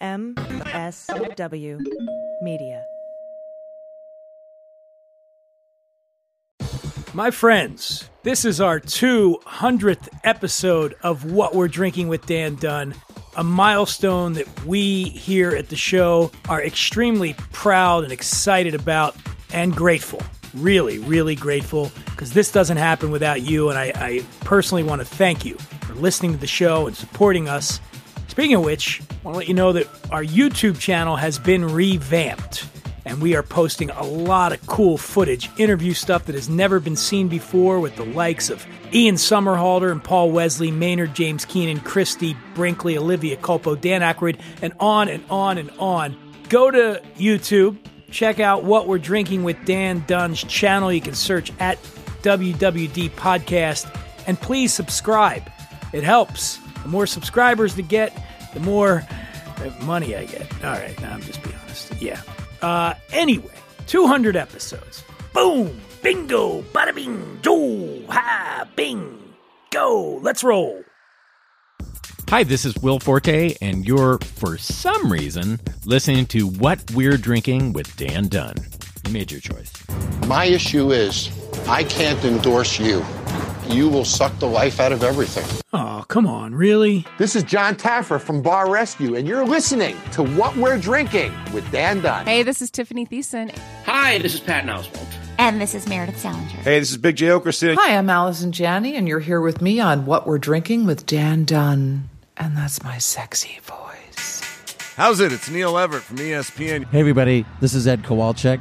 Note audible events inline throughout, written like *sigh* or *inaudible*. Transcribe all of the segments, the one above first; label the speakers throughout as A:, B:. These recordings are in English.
A: MSW Media.
B: My friends, this is our 200th episode of What We're Drinking with Dan Dunn, a milestone that we here at the show are extremely proud and excited about and grateful. Really, really grateful because this doesn't happen without you. And I, I personally want to thank you for listening to the show and supporting us. Speaking of which, I want to let you know that our YouTube channel has been revamped and we are posting a lot of cool footage, interview stuff that has never been seen before with the likes of Ian Somerhalder and Paul Wesley, Maynard James Keenan, Christy Brinkley, Olivia Culpo, Dan Aykroyd, and on and on and on. Go to YouTube, check out what we're drinking with Dan Dunn's channel. You can search at WWD Podcast, and please subscribe. It helps. The more subscribers to get, the more money I get. All right, now I'm just being honest. Yeah. Uh, anyway, 200 episodes. Boom! Bingo! Bada bing! Do! Ha! Bing! Go! Let's roll!
C: Hi, this is Will Forte, and you're, for some reason, listening to What We're Drinking with Dan Dunn. You made your choice.
D: My issue is I can't endorse you. You will suck the life out of everything.
B: Oh, come on, really?
D: This is Jon Taffer from Bar Rescue, and you're listening to What We're Drinking with Dan Dunn.
E: Hey, this is Tiffany Thiessen.
F: Hi, this is Patton Oswalt.
G: And this is Meredith Salenger.
H: Hey, this is Big Jay Oakerson.
I: Hi, I'm Allison Janney, and you're here with me on What We're Drinking with Dan Dunn. And that's my sexy voice.
H: How's it? It's Neil Everett from ESPN.
J: Hey, everybody. This is Ed Kowalczyk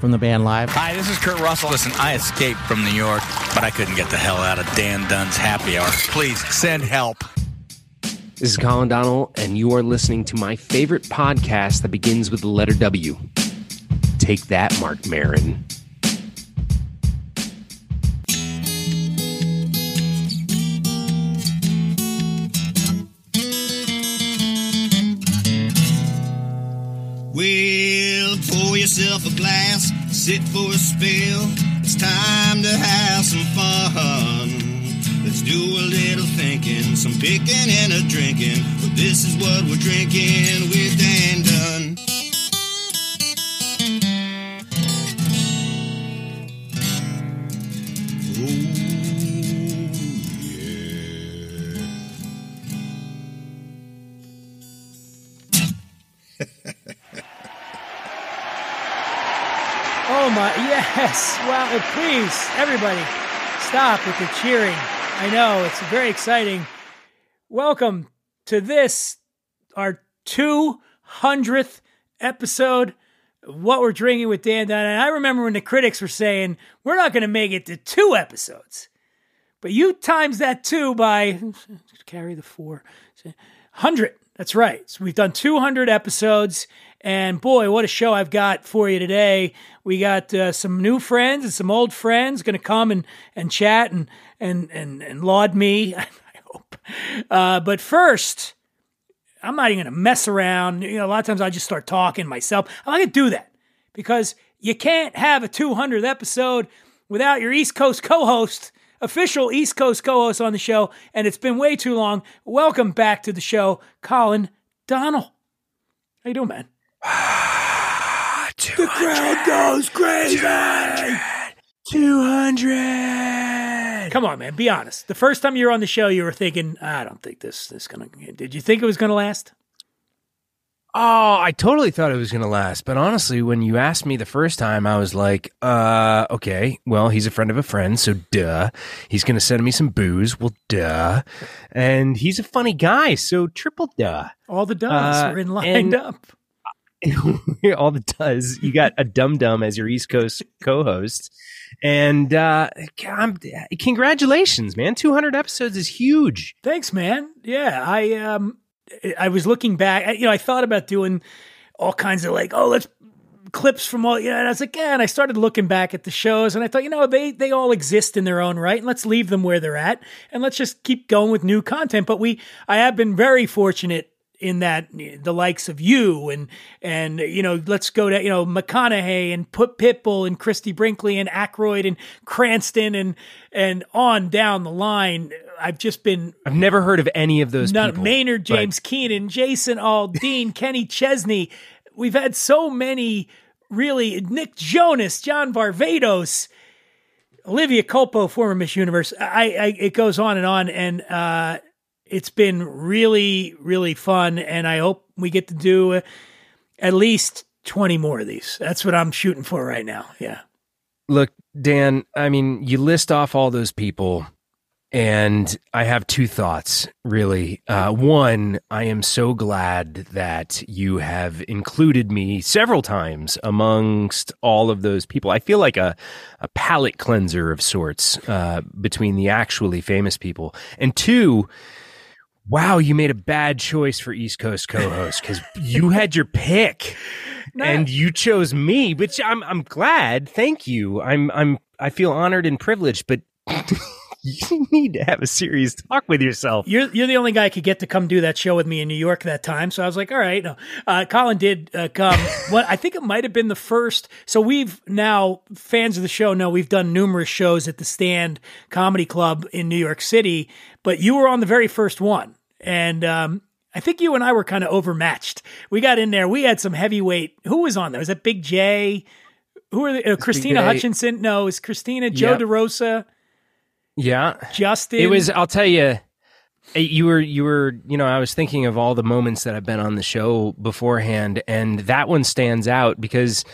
J: from the band Live.
K: Hi, this is Kurt Russell. Listen, I escaped from New York, but I couldn't get the hell out of Dan Dunn's happy hour. Please send help.
L: This is Colin Donnell, and you are listening to my favorite podcast that begins with the letter W. Take that, Marc Maron.
M: Well, pour yourself a glass, sit for a spell. It's time to have some fun. Let's do a little thinking, some picking and a drinking. But this is what we're drinking with Dan Dunn.
B: Oh *laughs* my, yes. Uh, please, everybody, stop with the cheering. I know, it's very exciting. Welcome to this, our 200th episode of What We're Drinking with Dan Dunn. And I remember when the critics were saying, we're not going to make it to two episodes. But you times that two by, carry the four, 100. That's right. So we've done 200 episodes. And boy, what a show I've got for you today. We got uh, some new friends and some old friends going to come and, and chat and, and, and, and laud me, *laughs* I hope. Uh, but first, I'm not even going to mess around. You know, a lot of times I just start talking myself. I'm not going to do that because you can't have a 200th episode without your East Coast co host, official East Coast co host on the show. And it's been way too long. Welcome back to the show, Colin Donnell. How you doing, man? *sighs* the crowd goes crazy. 200. Come on, man. Be honest. The first time you were on the show, you were thinking, I don't think this this gonna. Did you think it was gonna last?
L: Oh, I totally thought it was going to last. But honestly, when you asked me the first time, I was like, uh, okay, well, he's a friend of a friend. So, duh. He's going to send me some booze. Well, duh. And he's a funny guy. So, triple duh.
B: All the duhs
L: Uh,
B: are in lined
L: and-
B: up. *laughs*
L: all the does. You got a dum dum as your East Coast co-host, and uh, I'm, congratulations, man! Two hundred episodes is huge.
B: Thanks, man. Yeah, I um, I was looking back. You know, I thought about doing all kinds of like, oh, let's clips from all. You know, and I was like, yeah. And I started looking back at the shows, and I thought, you know, they they all exist in their own right, and let's leave them where they're at, and let's just keep going with new content. But we, I have been very fortunate in that the likes of you and and you know let's go to you know McConaughey and put Pitbull and Christy Brinkley and Aykroyd and Cranston and and on down the line I've just been
L: I've never heard of any of those
B: none,
L: people.
B: Maynard,
L: but-
B: James Keenan, Jason Aldean, *laughs* Kenny Chesney. We've had so many really Nick Jonas, John Varvatos, Olivia Culpo, former Miss Universe. I, I it goes on and on, and uh, it's been really, really fun. And I hope we get to do at least twenty more of these. That's what I'm shooting for right now. Yeah.
L: Look, Dan, I mean, you list off all those people, and I have two thoughts, really. Uh, one, I am so glad that you have included me several times amongst all of those people. I feel like a, a palate cleanser of sorts uh, between the actually famous people. And two, wow, you made a bad choice for East Coast co-host because you had your pick *laughs* and you chose me, which I'm I'm glad. Thank you. I'm I'm I feel honored and privileged, but *laughs* you need to have a serious talk with yourself.
B: You're you're the only guy I could get to come do that show with me in New York that time. So I was like, all right. No. Uh, Colin did uh, come. *laughs* what I think it might have been the first. So we've now fans of the show know we've done numerous shows at the Stand Comedy Club in New York City, but you were on the very first one, and um, I think you and I were kind of overmatched. We got in there. We had some heavyweight. Who was on there? Was that Big Jay? Who are the, uh, Christina Hutchinson? No, it was Christina Joe
L: Yep.
B: DeRosa.
L: Yeah.
B: Justin.
L: It was I'll tell you you were you were you know I was thinking of all the moments that I've been on the show beforehand and that one stands out because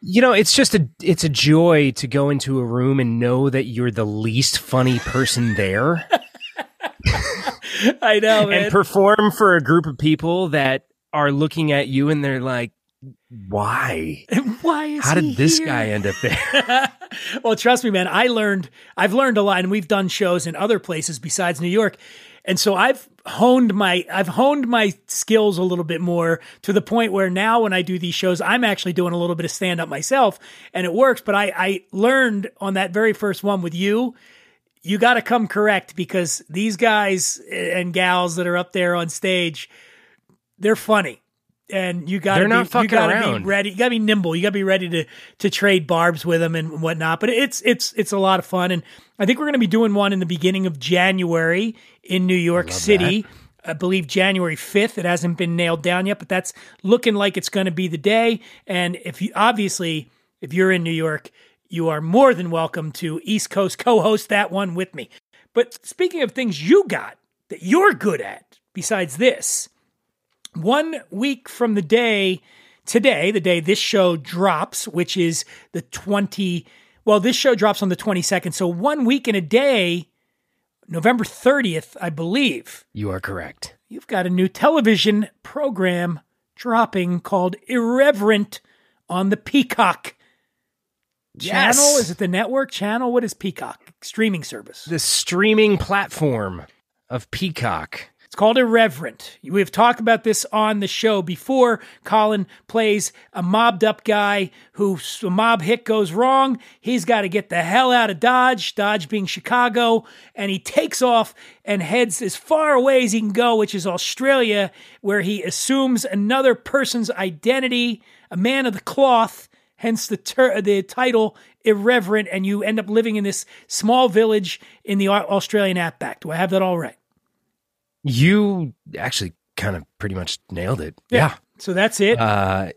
L: you know it's just a it's a joy to go into a room and know that you're the least funny person there *laughs* *laughs*
B: I know, man.
L: and perform for a group of people that are looking at you and they're like why
B: Why is
L: how did this
B: here?
L: guy end up there *laughs*
B: well, trust me, man. I learned. I've learned a lot, and we've done shows in other places besides New York, and so I've honed my I've honed my skills a little bit more to the point where now when I do these shows, I'm actually doing a little bit of stand up myself, and it works. But I I learned on that very first one with you. You got to come correct because these guys and gals that are up there on stage, they're funny. And you got to
L: not
B: be, you
L: fucking
B: got to
L: around.
B: be ready. You got to be nimble. You got to be ready to to trade barbs with them and whatnot. But it's it's it's a lot of fun, and I think we're going to be doing one in the beginning of January in New York City. I believe January fifth. It hasn't been nailed down yet, but that's looking like it's going to be the day. And if you obviously if you're in New York, you are more than welcome to East Coast co-host that one with me. But speaking of things you got that you're good at, besides this, one week from the day today, the day this show drops, which is the 20, well, this show drops on the 22nd. So one week and a day, November 30th, I believe,
L: you are correct
B: you've got a new television program dropping called Irreverent on the Peacock
L: Yes.
B: channel. Is it the network channel? What is Peacock? Streaming service.
L: the streaming platform of Peacock
B: It's called Irreverent. We've talked about this on the show before. Colin plays a mobbed up guy who a mob hit goes wrong. He's got to get the hell out of Dodge, Dodge being Chicago, and he takes off and heads as far away as he can go, which is Australia, where he assumes another person's identity, a man of the cloth, hence the ter- the title Irreverent, and you end up living in this small village in the Australian outback. Do I have that all right?
L: You actually kind of pretty much nailed it. Yeah.
B: So that's it.
L: Uh,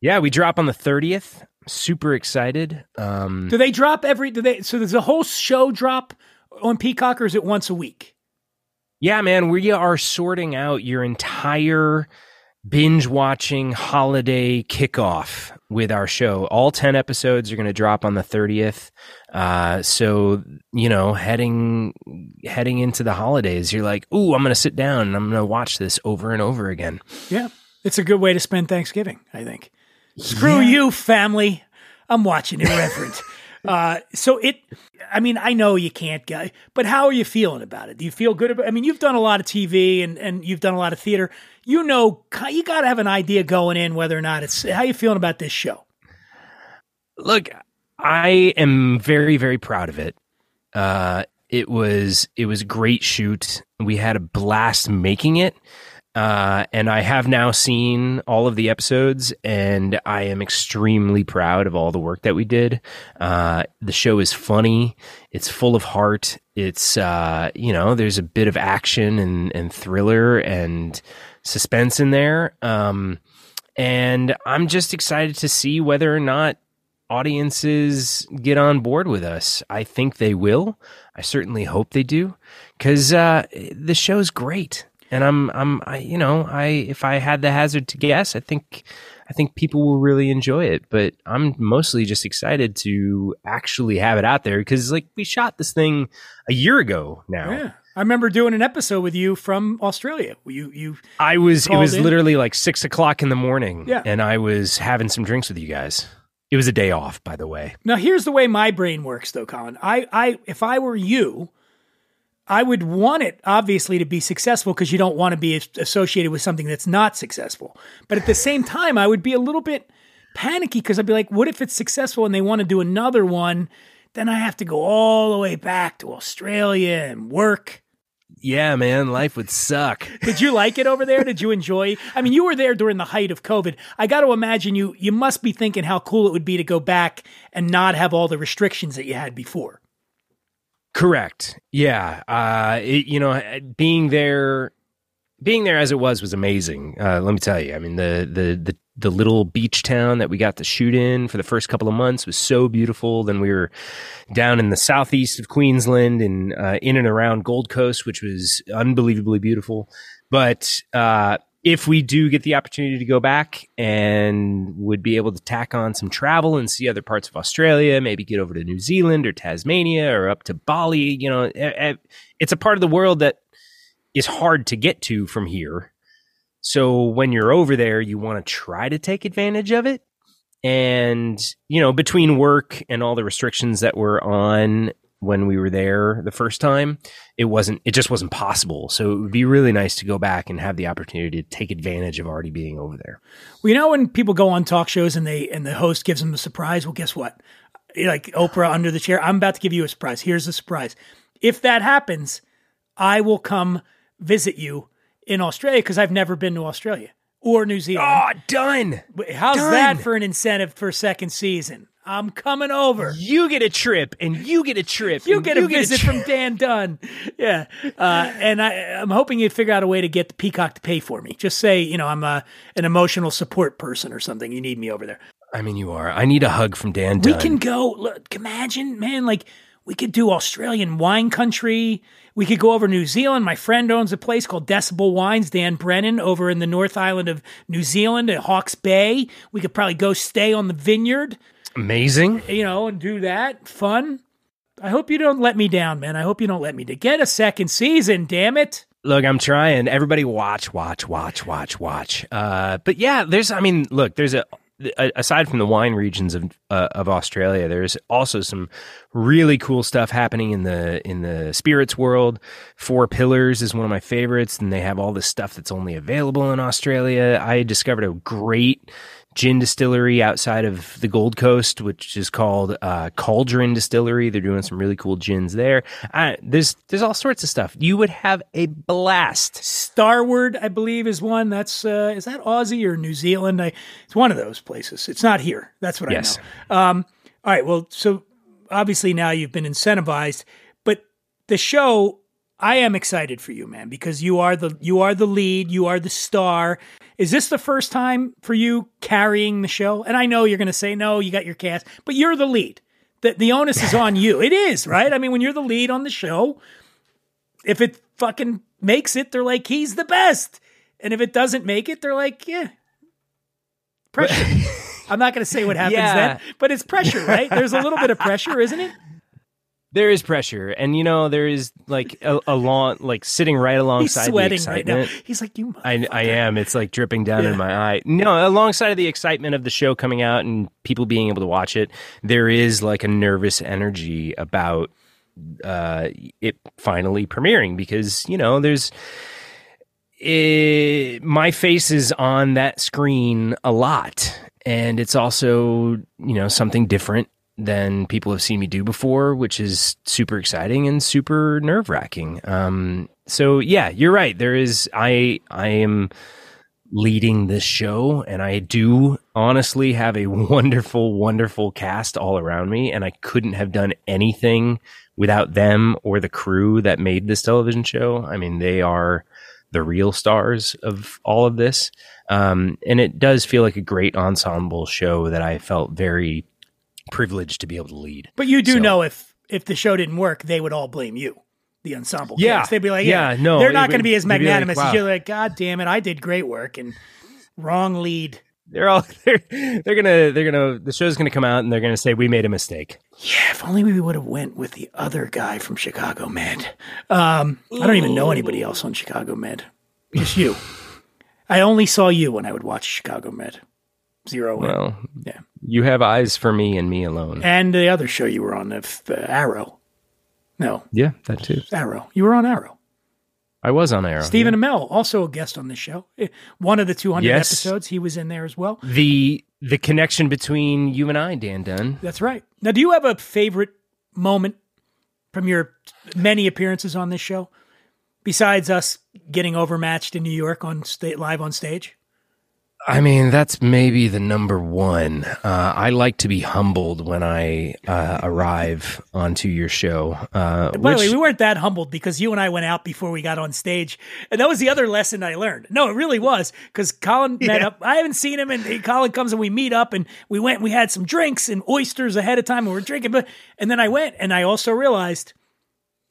L: yeah, we drop on the 30th. Super excited. Um,
B: Do they drop every? Do they? So does the whole show drop on Peacock, or is it once a week?
L: yeah, man, we are sorting out your entire binge watching holiday kickoff with our show. All 10 episodes are going to drop on the 30th. Uh, so, you know, heading heading into the holidays, you're like, "Ooh, I'm going to sit down and I'm going to watch this over and over again."
B: Yeah, it's a good way to spend Thanksgiving. I think. Screw you, family. I'm watching Irreverent. *laughs* uh, so it. I mean, I know you can't go, but how are you feeling about it? Do you feel good about? I mean, you've done a lot of TV and and you've done a lot of theater. You know, you got to have an idea going in whether or not it's how are you feeling about this show.
L: Look, I am very, very proud of it. Uh, it was it was great shoot. We had a blast making it. Uh, and I have now seen all of the episodes, and I am extremely proud of all the work that we did. Uh, the show is funny, it's full of heart, It's uh, you know, there's a bit of action and and thriller and suspense in there. Um, and I'm just excited to see whether or not audiences get on board with us. I think they will. I certainly hope they do because uh, the show's great. And I'm, I'm, I, you know, I if I had the hazard to guess, I think, I think people will really enjoy it. But I'm mostly just excited to actually have it out there because, like, we shot this thing a year ago now.
B: Yeah. I remember doing an episode with you from Australia. You, you.
L: I was. It was
B: in.
L: literally like six o'clock in the morning.
B: Yeah.
L: and I was having some drinks with you guys. It was a day off, by the way.
B: Now here's the way my brain works, though, Colin. I, I, if I were you, I would want it obviously to be successful because you don't want to be associated with something that's not successful. But at the same time, I would be a little bit panicky because I'd be like, what if it's successful and they want to do another one? Then I have to go all the way back to Australia and work.
L: Yeah, man, life would suck. *laughs*
B: Did you like it over there? Did you enjoy? I mean, you were there during the height of COVID. I got to imagine you you must be thinking how cool it would be to go back and not have all the restrictions that you had before.
L: Correct. Yeah. Uh, it, you know, being there, being there as it was was amazing. Uh, let me tell you. I mean, the, the the the little beach town that we got to shoot in for the first couple of months was so beautiful. Then we were down in the southeast of Queensland and uh, in and around Gold Coast, which was unbelievably beautiful. But uh, if we do get the opportunity to go back and would be able to tack on some travel and see other parts of Australia, maybe get over to New Zealand or Tasmania or up to Bali, you know, it's a part of the world that is hard to get to from here. So when you're over there, you want to try to take advantage of it. And, you know, between work and all the restrictions that were on when we were there the first time, it wasn't, it just wasn't possible. So it would be really nice to go back and have the opportunity to take advantage of already being over there.
B: Well, you know when people go on talk shows and they and the host gives them a surprise. Well, guess what? Like Oprah under the chair. I'm about to give you a surprise. Here's the surprise. If that happens, I will come visit you in Australia because I've never been to Australia or New Zealand.
L: Oh, done.
B: How's
L: done.
B: that for an incentive for second season? I'm coming over.
L: You get a trip and you get a trip.
B: You get a
L: you
B: visit
L: trip.
B: from Dan Dunn. *laughs* Yeah. Uh, and I, I'm hoping you'd figure out a way to get the Peacock to pay for me. Just say, you know, I'm a, an emotional support person or something. You need me over there.
L: I mean, you are. I need a hug from Dan
B: We can go. Look, imagine, man, like we could do Australian wine country. We could go over New Zealand. My friend owns a place called Decibel Wines, Dan Brennan, over in the North Island of New Zealand at Hawke's Bay. We could probably go stay on the vineyard,
L: Amazing.
B: you know, and do that. Fun. I hope you don't let me down, man. I hope you don't let me to Get a second season, damn it.
L: Look, I'm trying. Everybody watch, watch, watch, watch, watch. Uh, but yeah, there's, I mean, look, there's a, aside from the wine regions of uh, of Australia, there's also some really cool stuff happening in the in the spirits world. Four Pillars is one of my favorites, and they have all this stuff that's only available in Australia. I discovered a great gin distillery outside of the Gold Coast, which is called uh, Cauldron Distillery. They're doing some really cool gins there. Uh, there's there's all sorts of stuff. You would have a blast.
B: Starward, I believe, is one. That's uh, is that Aussie or New Zealand? I, it's one of those places. It's not here. That's what
L: Yes.
B: I know. Um, all right. Well, so obviously now you've been incentivized, but the show, I am excited for you, man, because you are the you are the lead. You are the star. Is this the first time for you carrying the show? And I know you're going to say no. You got your cast, but you're the lead. The, the onus is on you. It is, right? I mean, when you're the lead on the show, if it fucking makes it, they're like, he's the best. And if it doesn't make it, they're like, yeah, pressure. *laughs* I'm not going to say what happens
L: Yeah.
B: then, but it's pressure, right? There's a little bit of pressure, isn't it?
L: There is pressure, and you know there is like a, a long, like sitting right
B: He's
L: alongside the
B: sweating right now. He's like, you.
L: I, I am. It's like dripping down
B: Yeah.
L: in my eye. No, alongside of the excitement of the show coming out and people being able to watch it, there is like a nervous energy about uh, it finally premiering because you know there's it, my face is on that screen a lot, and it's also you know something different than people have seen me do before, which is super exciting and super nerve wracking. Um, so yeah, you're right. There is I I am leading this show, and I do honestly have a *laughs* wonderful, wonderful cast all around me, and I couldn't have done anything without them or the crew that made this television show. I mean, they are the real stars of all of this. Um, and it does feel like a great ensemble show that I felt very privileged to be able to lead.
B: But you do
L: So-
B: know if if the show didn't work, they would all blame you, the ensemble.
L: Yeah.
B: they'd be like, yeah,
L: Yeah, no,
B: they're not going to be as
L: they'd be like,
B: magnanimous as you're like, God damn it, I did great work and wrong lead.
L: They're all *laughs* they're, they're gonna they're gonna the show's gonna come out and they're gonna say we made a mistake.
B: Yeah, if only we would have went with the other guy from Chicago Med. Um, I don't even know anybody else on Chicago Med. Just you. I only saw you when I would watch Chicago Med. Zero in.
L: Well,
B: Yeah.
L: you have eyes for me and me alone.
B: And the other show you were on, the uh, Arrow. No,
L: Yeah, that too.
B: Arrow. You were on Arrow.
L: I was on Arrow.
B: Stephen Amell, also a guest on this show. Eh, One of the 200
L: Yes.
B: episodes, he was in there as well.
L: the the connection between you and I, Dan Dunn.
B: That's right. Now, do you have a favorite moment from your many appearances on this show, besides us getting overmatched in New York on sta- live on stage?
L: I mean, that's maybe the number one. Uh, I like to be humbled when I uh, arrive onto your show. Uh,
B: By the way, we weren't that humbled because you and I went out before we got on stage, and that was the other lesson I learned. No, it really was because Colin met up. I haven't seen him, and he- Colin comes and we meet up, and we went. We had some drinks and oysters ahead of time, and we're drinking. But and then I went, and I also realized,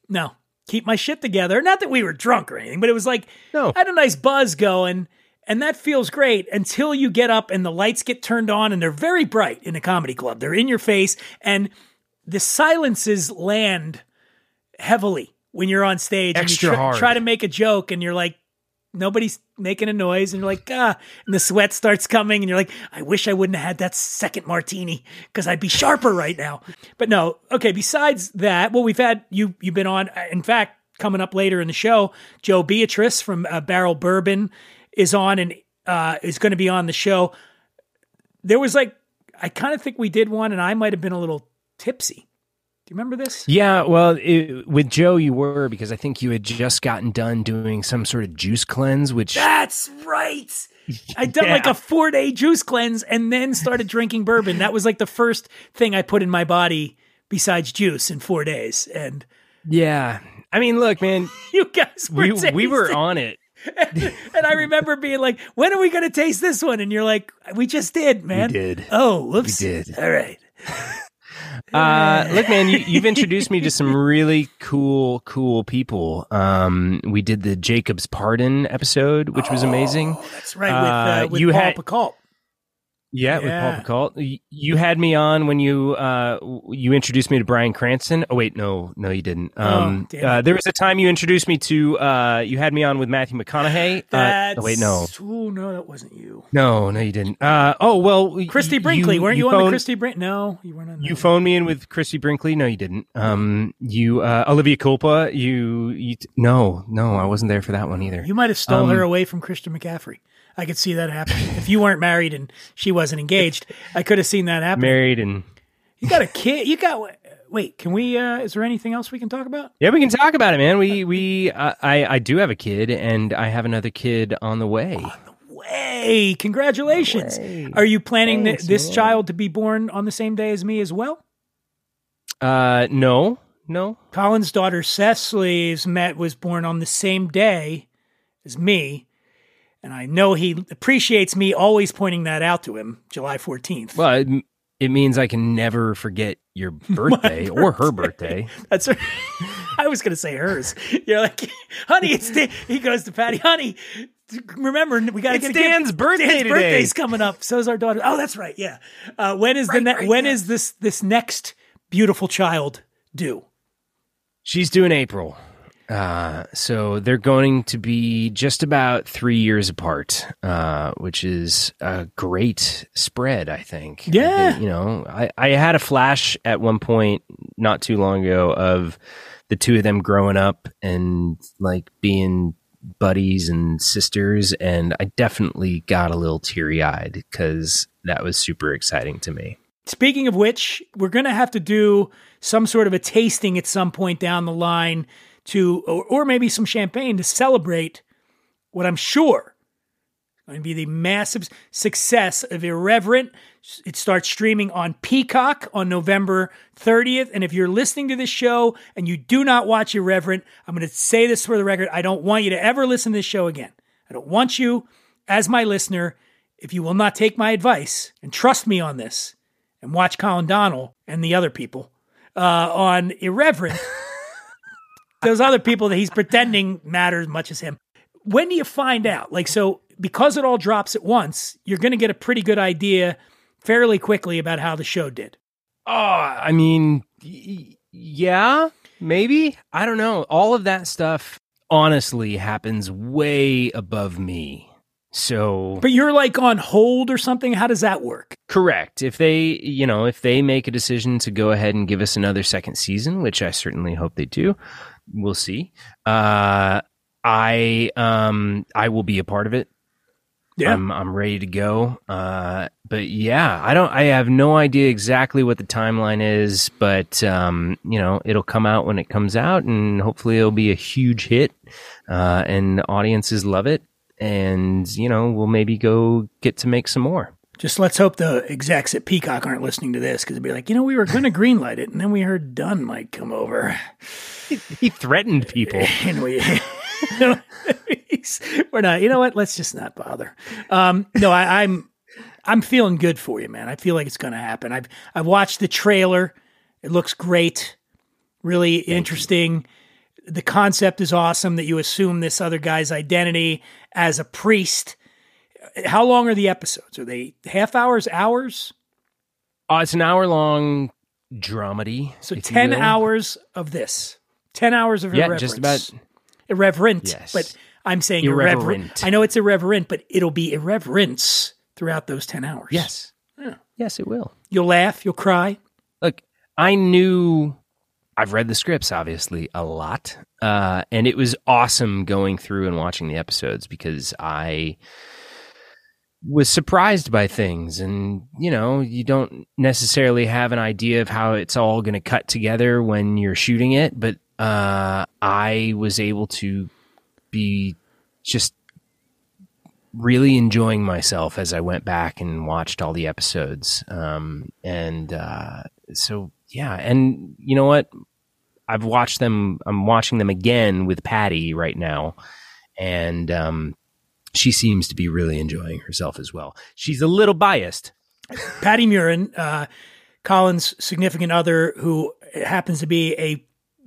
B: no, keep my shit together. Not that we were drunk or anything, but it was like
L: No.
B: I had a nice buzz going. And that feels great until you get up and the lights get turned on and they're very bright in a comedy club. They're in your face and the silences land heavily when you're on stage
L: Extra
B: and you try,
L: hard.
B: try to make a joke and you're like nobody's making a noise and you're like ah and the sweat starts coming and you're like I wish I wouldn't have had that second martini because I'd be sharper right now. But no, okay, besides that, well we've had you you've been on in fact coming up later in the show, Joe Beatrice from uh, Barrell Bourbon is on and uh, is going to be on the show. There was like I kind of think we did one and I might have been a little tipsy. Do you remember this?
L: Yeah, well, it, with Joe, you were because I think you had just gotten done doing some sort of juice cleanse, which
B: That's right. I'd done like a four day juice cleanse and then started drinking bourbon. That was like the first thing I put in my body besides juice in four days. And
L: yeah. I mean, look, man, *laughs*
B: you guys were
L: we we were on it. *laughs*
B: and I remember being like, "When are we going to taste this one?" And you're like, "We just did, man."
L: We did.
B: Oh, whoops.
L: We did.
B: All right. *laughs*
L: Uh, look, man, you, you've introduced me to some really cool, cool people. Um, we did the Jacob's Pardon episode, which was amazing.
B: That's right. With, uh,
L: Uh,
B: with
L: you
B: Paul
L: had-
B: Pacult.
L: Yeah,
B: Yeah.
L: with Paul Pacult. You had me on when you uh, you introduced me to Bryan Cranston. Oh wait, no, no, you didn't. Um,
B: damn
L: uh, there was a time you introduced me to. Uh, you had me on with Matthew McConaughey. Uh, oh wait, no,
B: Oh, no, that wasn't you.
L: no, no, you didn't. Uh, oh well,
B: Christy
L: you-
B: Brinkley. weren't you, on the Christy Brinkley? No, you weren't on
L: You phoned me in with Christy Brinkley. No, you didn't. Um, you uh, Olivia Culpo. You, you t- no, no, I wasn't there for that one either.
B: You might have stole
L: Um,
B: her away from Christian McCaffrey. I could see that happening. if you weren't married and she wasn't engaged, I could have seen that happen.
L: Married and
B: You got a kid. You got. Wait, can we? uh Is there anything else we can talk about?
L: yeah, we can talk about it, man. We we uh, I I do have a kid, and I have another kid on the way.
B: On the way! congratulations! Are you planning th- this
L: man.
B: child to be born on the same day as me as well?
L: Uh, no, no.
B: Colin's daughter Cecily's met was born on the same day as me, and I know he appreciates me always pointing that out to him. July fourteenth.
L: Well, it, it means I can never forget your *laughs* birthday or her birthday. *laughs*
B: That's. right. I was going to say hers. You're like, honey, it's Dan. He goes to Patti, honey. Remember, we got to get gift.
L: Dan's birthday
B: Dan's
L: today."
B: birthday's coming up. So is our daughter. Oh, that's right. Yeah. Uh, when is the
L: Right,
B: ne-
L: right,
B: when
L: yeah.
B: is this this next beautiful child due?
L: She's due in April. Uh, so they're going to be just about three years apart, uh, which is a great spread, I think. I
B: Yeah.
L: think, you know, I, I had a flash at one point not too long ago of the two of them growing up and like being buddies and sisters. And I definitely got a little teary eyed because that was super exciting to me.
B: Speaking of which, we're going to have to do some sort of a tasting at some point down the line to, or, or maybe some champagne to celebrate what I'm sure going to be the massive success of Irreverent. It starts streaming on Peacock on November 30th. And if you're listening to this show and you do not watch Irreverent, I'm going to say this for the record. I don't want you to ever listen to this show again. I don't want you, as my listener, if you will not take my advice and trust me on this and watch Colin Donnell and the other people uh, on Irreverent, *laughs* those other people that he's pretending matter as much as him. When do you find out? Like, so because it all drops at once, you're going to get a pretty good idea fairly quickly about how the show did.
L: Oh, I mean, yeah, maybe. I don't know. All of that stuff honestly happens way above me. So,
B: But you're like on hold or something. How does that work?
L: correct. If they, you know, if they make a decision to go ahead and give us another second season, which I certainly hope they do, we'll see. Uh, I um I will be a part of it.
B: Yeah.
L: I'm I'm ready to go. Uh, but yeah, I don't. I have no idea exactly what the timeline is, but um, you know, it'll come out when it comes out, and hopefully, it'll be a huge hit, uh, and audiences love it, and you know, we'll maybe go get to make some more.
B: Just let's hope the execs at Peacock aren't listening to this because they'd be like, you know, we were going *laughs* to greenlight it, and then we heard Dunn might come over,
L: He threatened people. *laughs*
B: and we. *laughs* we're not. You know what? Let's just not bother. Um, no, I, I'm. I'm feeling good for you, man. I feel like it's going to happen. I've I've watched the trailer. It looks great. Really interesting. The concept is awesome that you assume this other guy's identity as a priest. How long are the episodes? Are they half hours, hours?
L: Uh, it's an hour long dramedy.
B: So 10 hours of this. 10 hours of
L: Yeah,
B: irreverence.
L: just about.
B: irreverent.
L: Yes.
B: But I'm saying irreverent.
L: Irreverent.
B: I know it's irreverent, but it'll be irreverence throughout those 10 hours.
L: Yes.
B: Yeah.
L: Yes, it will.
B: You'll laugh, you'll cry.
L: Look, I knew I've read the scripts obviously a lot. Uh, and it was awesome going through and watching the episodes because I was surprised by things and you know you don't necessarily have an idea of how it's all going to cut together when you're shooting it but uh i was able to be just really enjoying myself as I went back and watched all the episodes. Um, and uh, so, yeah. And you know what? I've watched them, I'm watching them again with Patti right now. And um, she seems to be really enjoying herself as well. She's a little biased.
B: Patti Murin, uh, Colin's significant other, who happens to be a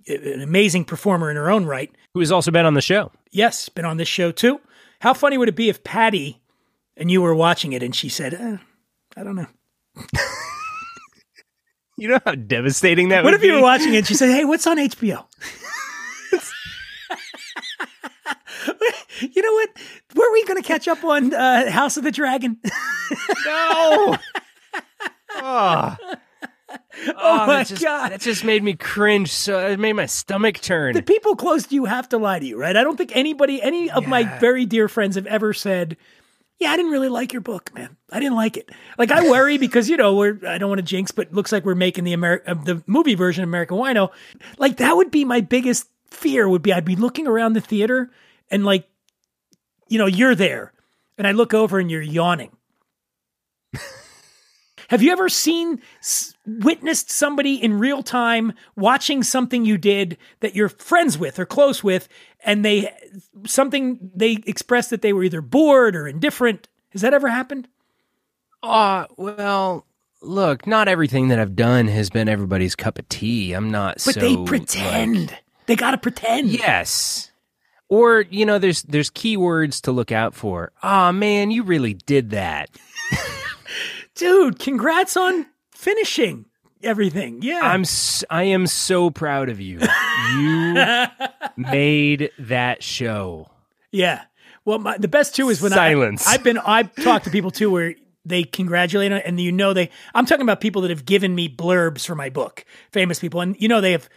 B: an amazing performer in her own right.
L: Who has also been on the show.
B: Yes, been on this show too. How funny would it be if Patti and you were watching it and she said, eh, "I don't know." *laughs*
L: You know how devastating that
B: What if
L: be?
B: you were watching it and she said, "Hey, what's on HBO?" *laughs* you know what? Were we going to catch up on uh, House of the Dragon?
L: No. oh. *laughs* *laughs*
B: Oh, my
L: that just,
B: God.
L: That just made me cringe. So it made my stomach turn.
B: the people close to you have to lie to you, right? I don't think anybody, any of my very dear friends have ever said, "Yeah, I didn't really like your book, man. I didn't like it." Like I worry because you know we're I don't want to jinx, but it looks like we're making the Ameri- uh, the movie version of American Wino. Like that would be my biggest fear. Would be I'd be looking around the theater and like, you know, you're there, and I look over and you're yawning. *laughs* Have you ever seen, witnessed somebody in real time watching something you did that you're friends with or close with, and they something they expressed that they were either bored or indifferent? Has that ever happened?
L: Uh, well, look, not everything that I've done has been everybody's cup of tea. I'm not
B: But
L: so.
B: they
L: like-
B: pretend. they got to pretend.
L: yes. Or, you know, there's there's keywords to look out for. Ah, man, you really did that. *laughs*
B: Dude, congrats on finishing everything. Yeah.
L: I'm s- I am so proud of you. You *laughs* made that show.
B: Yeah. Well, my, the best too is when
L: Silence.
B: I, I've been I've talked to people too where they congratulate on it and you know they I'm talking about people that have given me blurbs for my book, famous people, and you know they have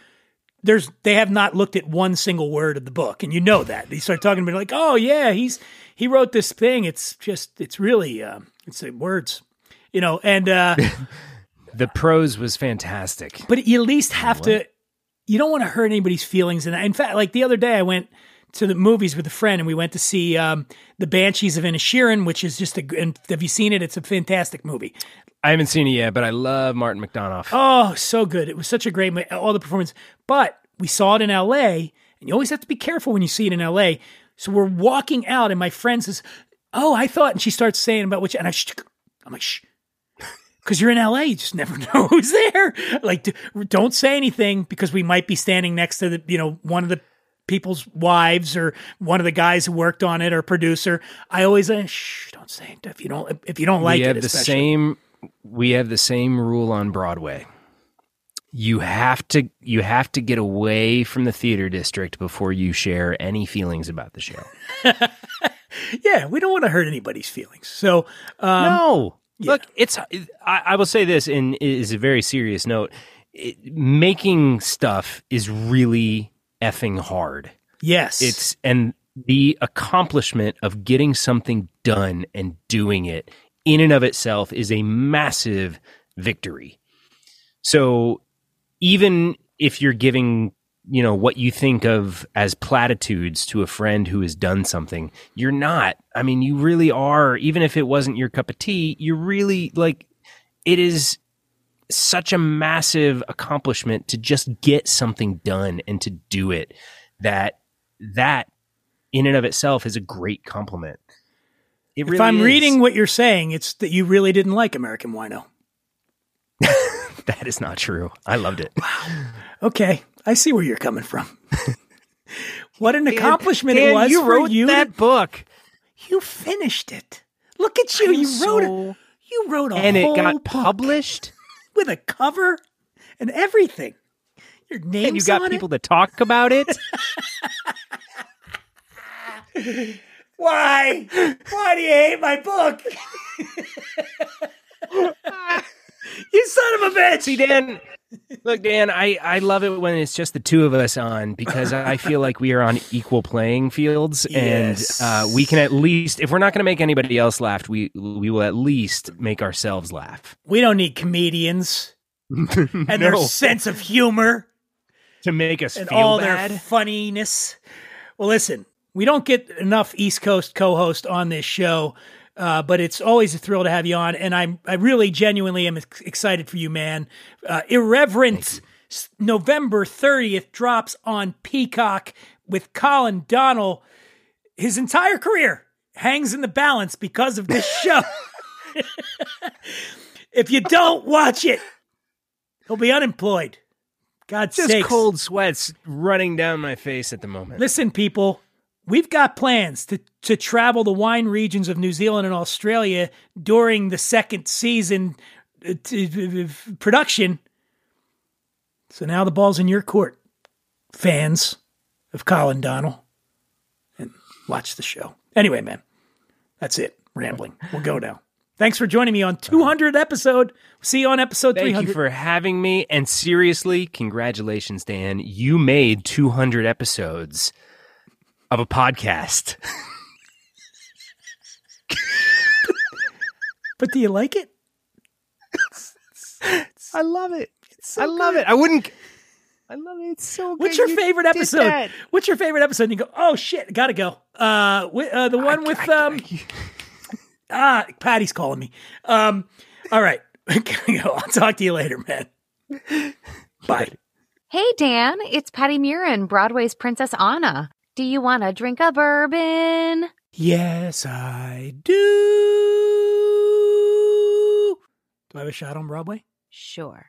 B: there's they have not looked at one single word of the book, and you know that they start talking to me like, oh yeah, he's he wrote this thing. It's just it's really uh, it's uh, words, you know, and uh, *laughs*
L: The prose was fantastic.
B: but you at least have to you don't want to hurt anybody's feelings and in fact like the other day i went to the movies with a friend, and we went to see um, the Banshees of Inisherin, which is just a. And have you seen it? It's a fantastic movie.
L: I haven't seen it yet, but I love Martin McDonagh.
B: Oh, so good! It was such a great, all the performance. But we saw it in L.A., and you always have to be careful when you see it in L.A. So we're walking out, and my friend says, "Oh, I thought," and she starts saying about which, and I, I'm like, "Shh." Because you're in LA, you just never *laughs* know who's there. Like, don't say anything because we might be standing next to the, you know, one of the people's wives or one of the guys who worked on it or producer. I always say, shh, don't say it if you don't if you don't like
L: we
B: it.
L: the same we have the same rule on Broadway. You have to you have to get away from the theater district before you share any feelings about the show. *laughs*
B: Yeah, we don't want to hurt anybody's feelings. So, um,
L: no, look, it's I, I will say this, and it is a very serious note. It, making stuff is really effing hard.
B: yes,
L: It's and the accomplishment of getting something done and doing it in and of itself is a massive victory. So even if you're giving, you know, what you think of as platitudes to a friend who has done something, you're not. I mean, you really are, even if it wasn't your cup of tea, you're really like it is such a massive accomplishment to just get something done and to do it that that in and of itself is a great compliment. It
B: if I'm
L: is.
B: reading what you're saying, it's that you really didn't like American Wino. *laughs*
L: that is not true. I loved it. Wow.
B: Okay, I see where you're coming from. *laughs* what an accomplishment
L: Dan,
B: it was
L: you wrote
B: you.
L: that
B: to-
L: book.
B: you finished it. Look at you.
L: I'm
B: you wrote
L: so-
B: it. You wrote a
L: and it got published *laughs*
B: with a cover and everything. Your name's
L: and you got people to talk about it.
B: it. *laughs* Why? Why do you hate my book? you son of a bitch.
L: See, Dan, look, Dan, I, I love it when it's just the two of us on because I feel like we are on equal playing fields, *laughs*
B: Yes.
L: and uh, we can at least, if we're not going to make anybody else laugh, we we will at least make ourselves laugh
B: we don't need comedians *laughs* and their sense of humor.
L: to make us
B: and
L: feel
B: all
L: bad.
B: their funniness. Well, listen, we don't get enough East Coast co-host on this show, uh, but it's always a thrill to have you on, and I'm I really genuinely am ex- excited for you, man. Uh, Irreverent November 30th drops on Peacock with Colin Donnell. His entire career hangs in the balance because of this *laughs* show. *laughs* if you don't watch it, he'll be unemployed. God's
L: just
B: sakes.
L: cold sweats running down my face at the moment.
B: Listen, people, we've got plans to, to travel the wine regions of New Zealand and Australia during the second season uh, t- uh, production. So now the ball's in your court, fans of Colin Donnell, and watch the show. Anyway, man, that's it. Rambling. We'll go now. Thanks for joining me on 200 episode. See you on episode
L: Thank
B: 300.
L: you for having me. And seriously, congratulations, Dan. You made 200 episodes of a podcast. *laughs*
B: but do you like it?
L: I love it. I love it. I wouldn't. I love it. It's so good.
B: What's your
L: you
B: favorite episode? What's your favorite episode? And you go, oh shit, gotta go. Uh, uh the one with um, *laughs* ah, Patti's calling me. Um, all right, *laughs* gotta go. I'll talk to you later, man. Bye.
E: Hey, Dan, it's Patti Murin, Broadway's Princess Anna. Do you want to drink a bourbon?
B: Yes, I do. Do I have a shot on Broadway?
E: Sure.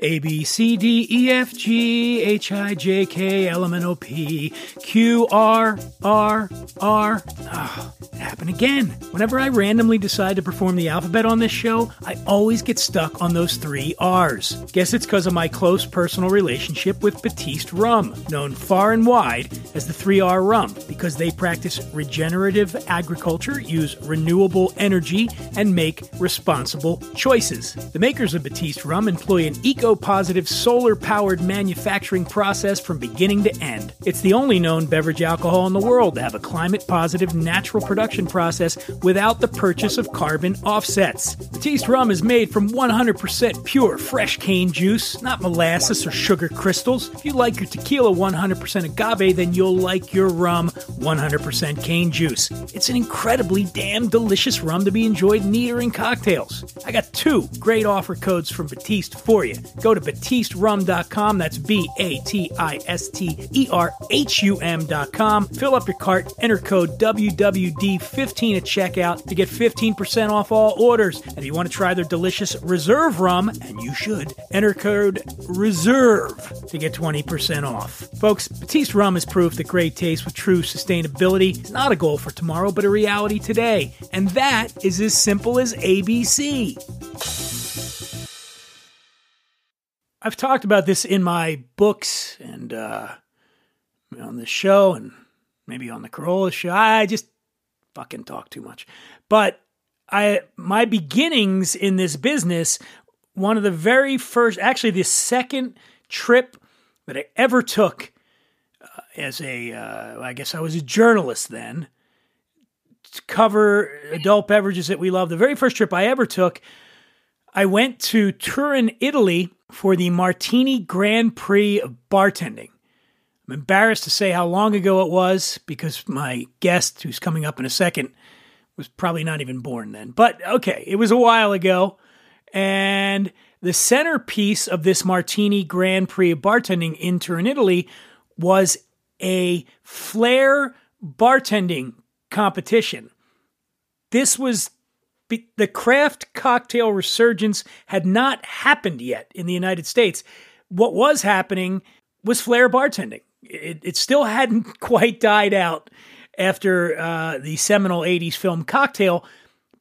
B: A B C D E F G H I J K L M N O P Q R R R. Oh, it happened again. Whenever I randomly decide to perform the alphabet on this show, I always get stuck on those three R's. Guess it's because of my close personal relationship with Batiste Rum, known far and wide as the 3R Rum, because they practice regenerative agriculture, use renewable energy, and make responsible choices. The makers of Batiste Rum employ an eco eco-positive solar-powered manufacturing process from beginning to end. It's the only known beverage alcohol in the world to have a climate-positive natural production process without the purchase of carbon offsets. Batiste rum is made from 100% pure fresh cane juice, not molasses or sugar crystals. If you like your tequila 100% agave, then you'll like your rum 100% cane juice. It's an incredibly damn delicious rum to be enjoyed neat or in cocktails. I got two great offer codes from Batiste for you. Go to batisterhum.com, that's B A T I S T E R H U M.com. Fill up your cart, enter code WWD15 at checkout to get 15% off all orders. And if you want to try their delicious reserve rum, and you should, enter code RESERVE to get 20% off. Folks, Batiste rum is proof that great taste with true sustainability is not a goal for tomorrow, but a reality today. And that is as simple as ABC. I've talked about this in my books and uh, on the show and maybe on the Carolla show. I just fucking talk too much. But I my beginnings in this business, one of the very first, actually the second trip that I ever took uh, as a, uh, I guess I was a journalist then, to cover adult beverages that we love. The very first trip I ever took, I went to Turin, Italy for the Martini Grand Prix of bartending. I'm embarrassed to say how long ago it was because my guest, who's coming up in a second, was probably not even born then. But okay, it was a while ago. And the centerpiece of this Martini Grand Prix of bartending in Turin, Italy was a flair bartending competition. This was the craft cocktail resurgence had not happened yet in the United States. What was happening was flair bartending. It, it still hadn't *laughs* quite died out after uh, the seminal 80s film Cocktail,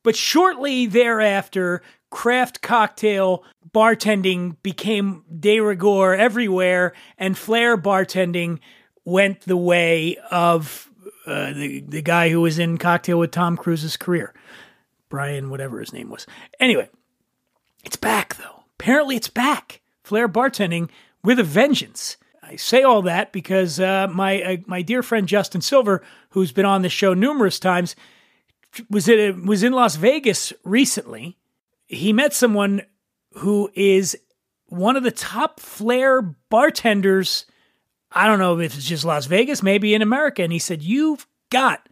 B: but shortly thereafter, craft cocktail bartending became de rigueur everywhere, and flair bartending went the way of uh, the, the guy who was in Cocktail with Tom Cruise's career. Brian, whatever his name was. Anyway, it's back though. Apparently, it's back. Flair bartending with a vengeance. I say all that because uh, my uh, my dear friend Justin Silver, who's been on the show numerous times, was it was in Las Vegas recently. He met someone who is one of the top flair bartenders. I don't know if it's just Las Vegas, maybe in America. And he said, "You've got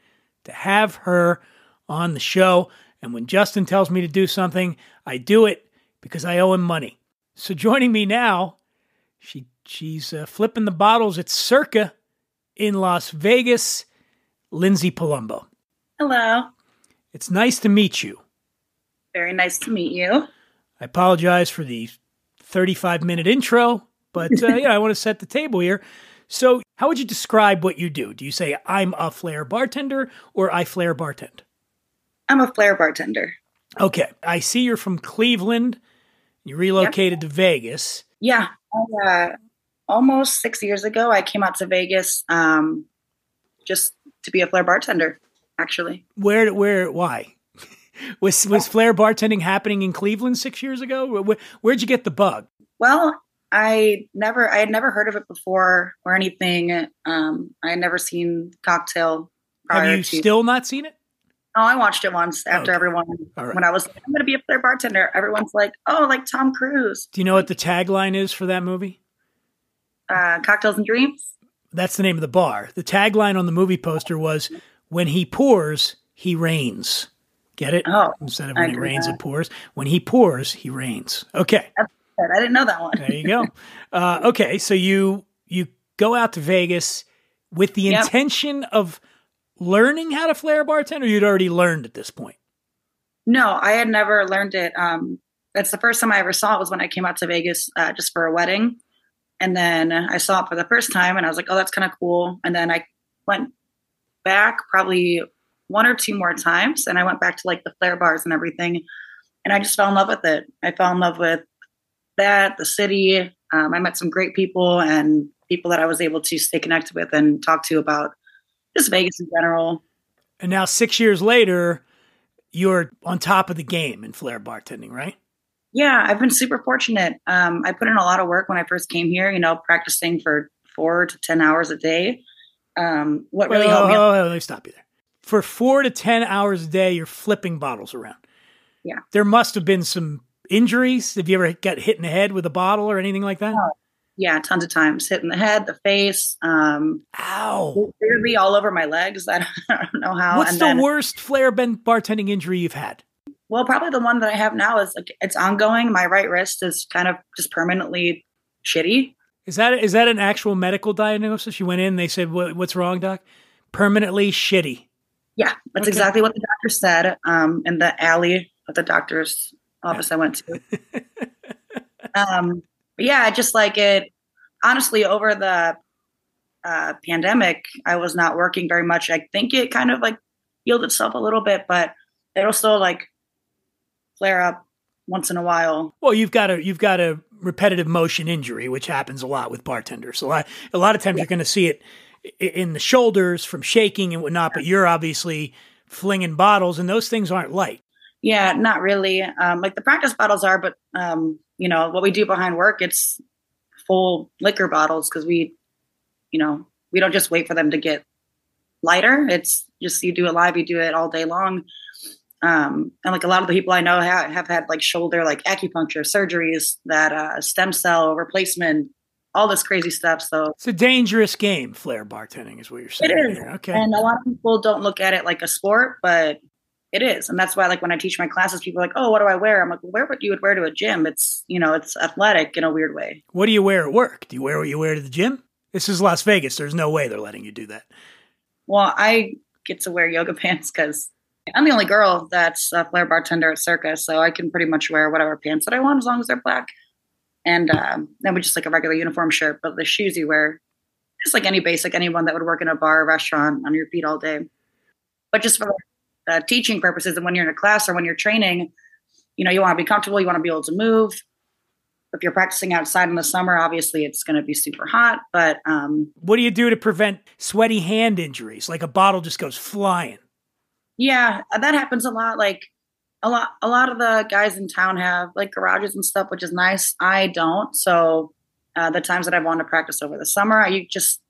B: to have her on the show." And when Justin tells me to do something, I do it because I owe him money. So joining me now, she she's uh, flipping the bottles at Circa in Las Vegas, Lindsay Palumbo.
G: Hello.
B: It's nice to meet you.
G: Very nice to meet you.
B: I apologize for the 35 minute intro, but uh, yeah, I want to set the table here. So, how would you describe what you do? Do you say I'm a flair bartender or I flair bartend?
G: I'm a flair bartender.
B: Okay. I see you're from Cleveland. You relocated yep. to Vegas.
G: Yeah. Uh, almost six years ago, I came out to Vegas um, just to be a flair bartender, actually.
B: Where, where, why? *laughs* was, was flair bartending happening in Cleveland six years ago? Where, where'd you get the bug?
G: Well, I never, I had never heard of it before or anything. Um, I had never seen cocktail.
B: Have you
G: to-
B: still not seen it?
G: Oh, I watched it once after
B: Okay.
G: everyone.
B: All
G: When I was, I'm going to be a flair bartender. Everyone's like, "Oh, like Tom Cruise."
B: Do you know what the tagline is for that movie?
G: Uh, cocktails and dreams.
B: That's the name of the bar. The tagline on the movie poster was "When he pours, he rains." Get it?
G: Oh,
B: Instead of
G: I
B: when it rains,
G: not.
B: it pours. When he pours, he rains. Okay,
G: I didn't know that one.
B: there you go. Uh, okay, so you you go out to Vegas with the
G: Yep.
B: intention of learning how to flare bartend, or you'd already learned at this point.
G: No, I had never learned it. Um, that's the first time I ever saw it was when I came out to Vegas uh, just for a wedding, and then I saw it for the first time, and I was like, "Oh, that's kind of cool." And then I went back probably one or two more times, and I went back to like the flare bars and everything, and I just fell in love with it. I fell in love with that, the city. Um, I met some great people and people that I was able to stay connected with and talk to about just Vegas in general.
B: And now, six years later, you're on top of the game in flair bartending, right?
G: Yeah, I've been super fortunate. Um, I put in a lot of work when I first came here, you know, practicing for four to 10 hours a day. Um, what really
B: Well,
G: helped me.
B: oh, oh, let me stop you there. For four to 10 hours a day, you're flipping bottles around.
G: Yeah.
B: There must have been some injuries. Have you ever got hit in the head with a bottle or anything like that?
G: Yeah, tons of times. Hit in the head, the face. Um,
B: Ow.
G: Weirdly, all over my legs. I *laughs* don't, I don't know how.
B: What's
G: and
B: the
G: then,
B: worst flair ben- bartending injury you've had?
G: Well, probably the one that I have now is like it's ongoing. My right wrist is kind of just permanently shitty.
B: Is that is that an actual medical diagnosis? You went in, they said, what, "What's wrong, doc?" Permanently shitty.
G: Yeah, that's
B: Okay.
G: exactly what the doctor said um, in the alley of the doctor's office I went to. *laughs* um, but yeah, I just like it. Honestly, over the uh, pandemic, I was not working very much. I think it kind of like healed itself a little bit, but it'll still like flare up once in a while.
B: Well, you've got a you've got a repetitive motion injury, which happens a lot with bartenders. A lot a lot of times you're going to see it in the shoulders from shaking and whatnot. But you're obviously flinging bottles, and those things aren't light.
G: Yeah, not really. Um, like the practice bottles are, but um, you know what we do behind work, it's full liquor bottles because we, you know, we don't just wait for them to get lighter. It's just you do it live, you do it all day long. Um, and like a lot of the people I know have, have had like shoulder, like acupuncture surgeries, that uh, stem cell replacement, all this crazy stuff. So
B: It's a dangerous game. Flair bartending is what you're saying.
G: is.
B: here. Okay.
G: And a lot of people don't look at it like a sport, but it is. And that's why like when I teach my classes, people are like, Oh, what do I wear? I'm like, well, wear what you would wear to a gym. It's you know, it's athletic in a weird way.
B: what do you wear at work? Do you wear what you wear to the gym? This is Las Vegas. There's no way they're letting you do that.
G: Well, I get to wear yoga *laughs* pants because I'm the only girl that's a flair bartender at Circa so I can pretty much wear whatever pants that I want as long as they're black. And um, then we just like a regular uniform shirt, but the shoes you wear, just like any basic anyone that would work in a bar or restaurant on your feet all day. But just for uh, teaching purposes, and when you're in a class or when you're training, you know, you want to be comfortable, you want to be able to move. If you're practicing outside in the summer, obviously it's going to be super hot, but um,
B: What do you do to prevent sweaty hand injuries? Like a bottle just goes flying.
G: Yeah, that happens a lot. Like a lot, a lot of the guys in town have like garages and stuff, which is nice. I don't. So uh, the times that I've wanted to practice over the summer, you just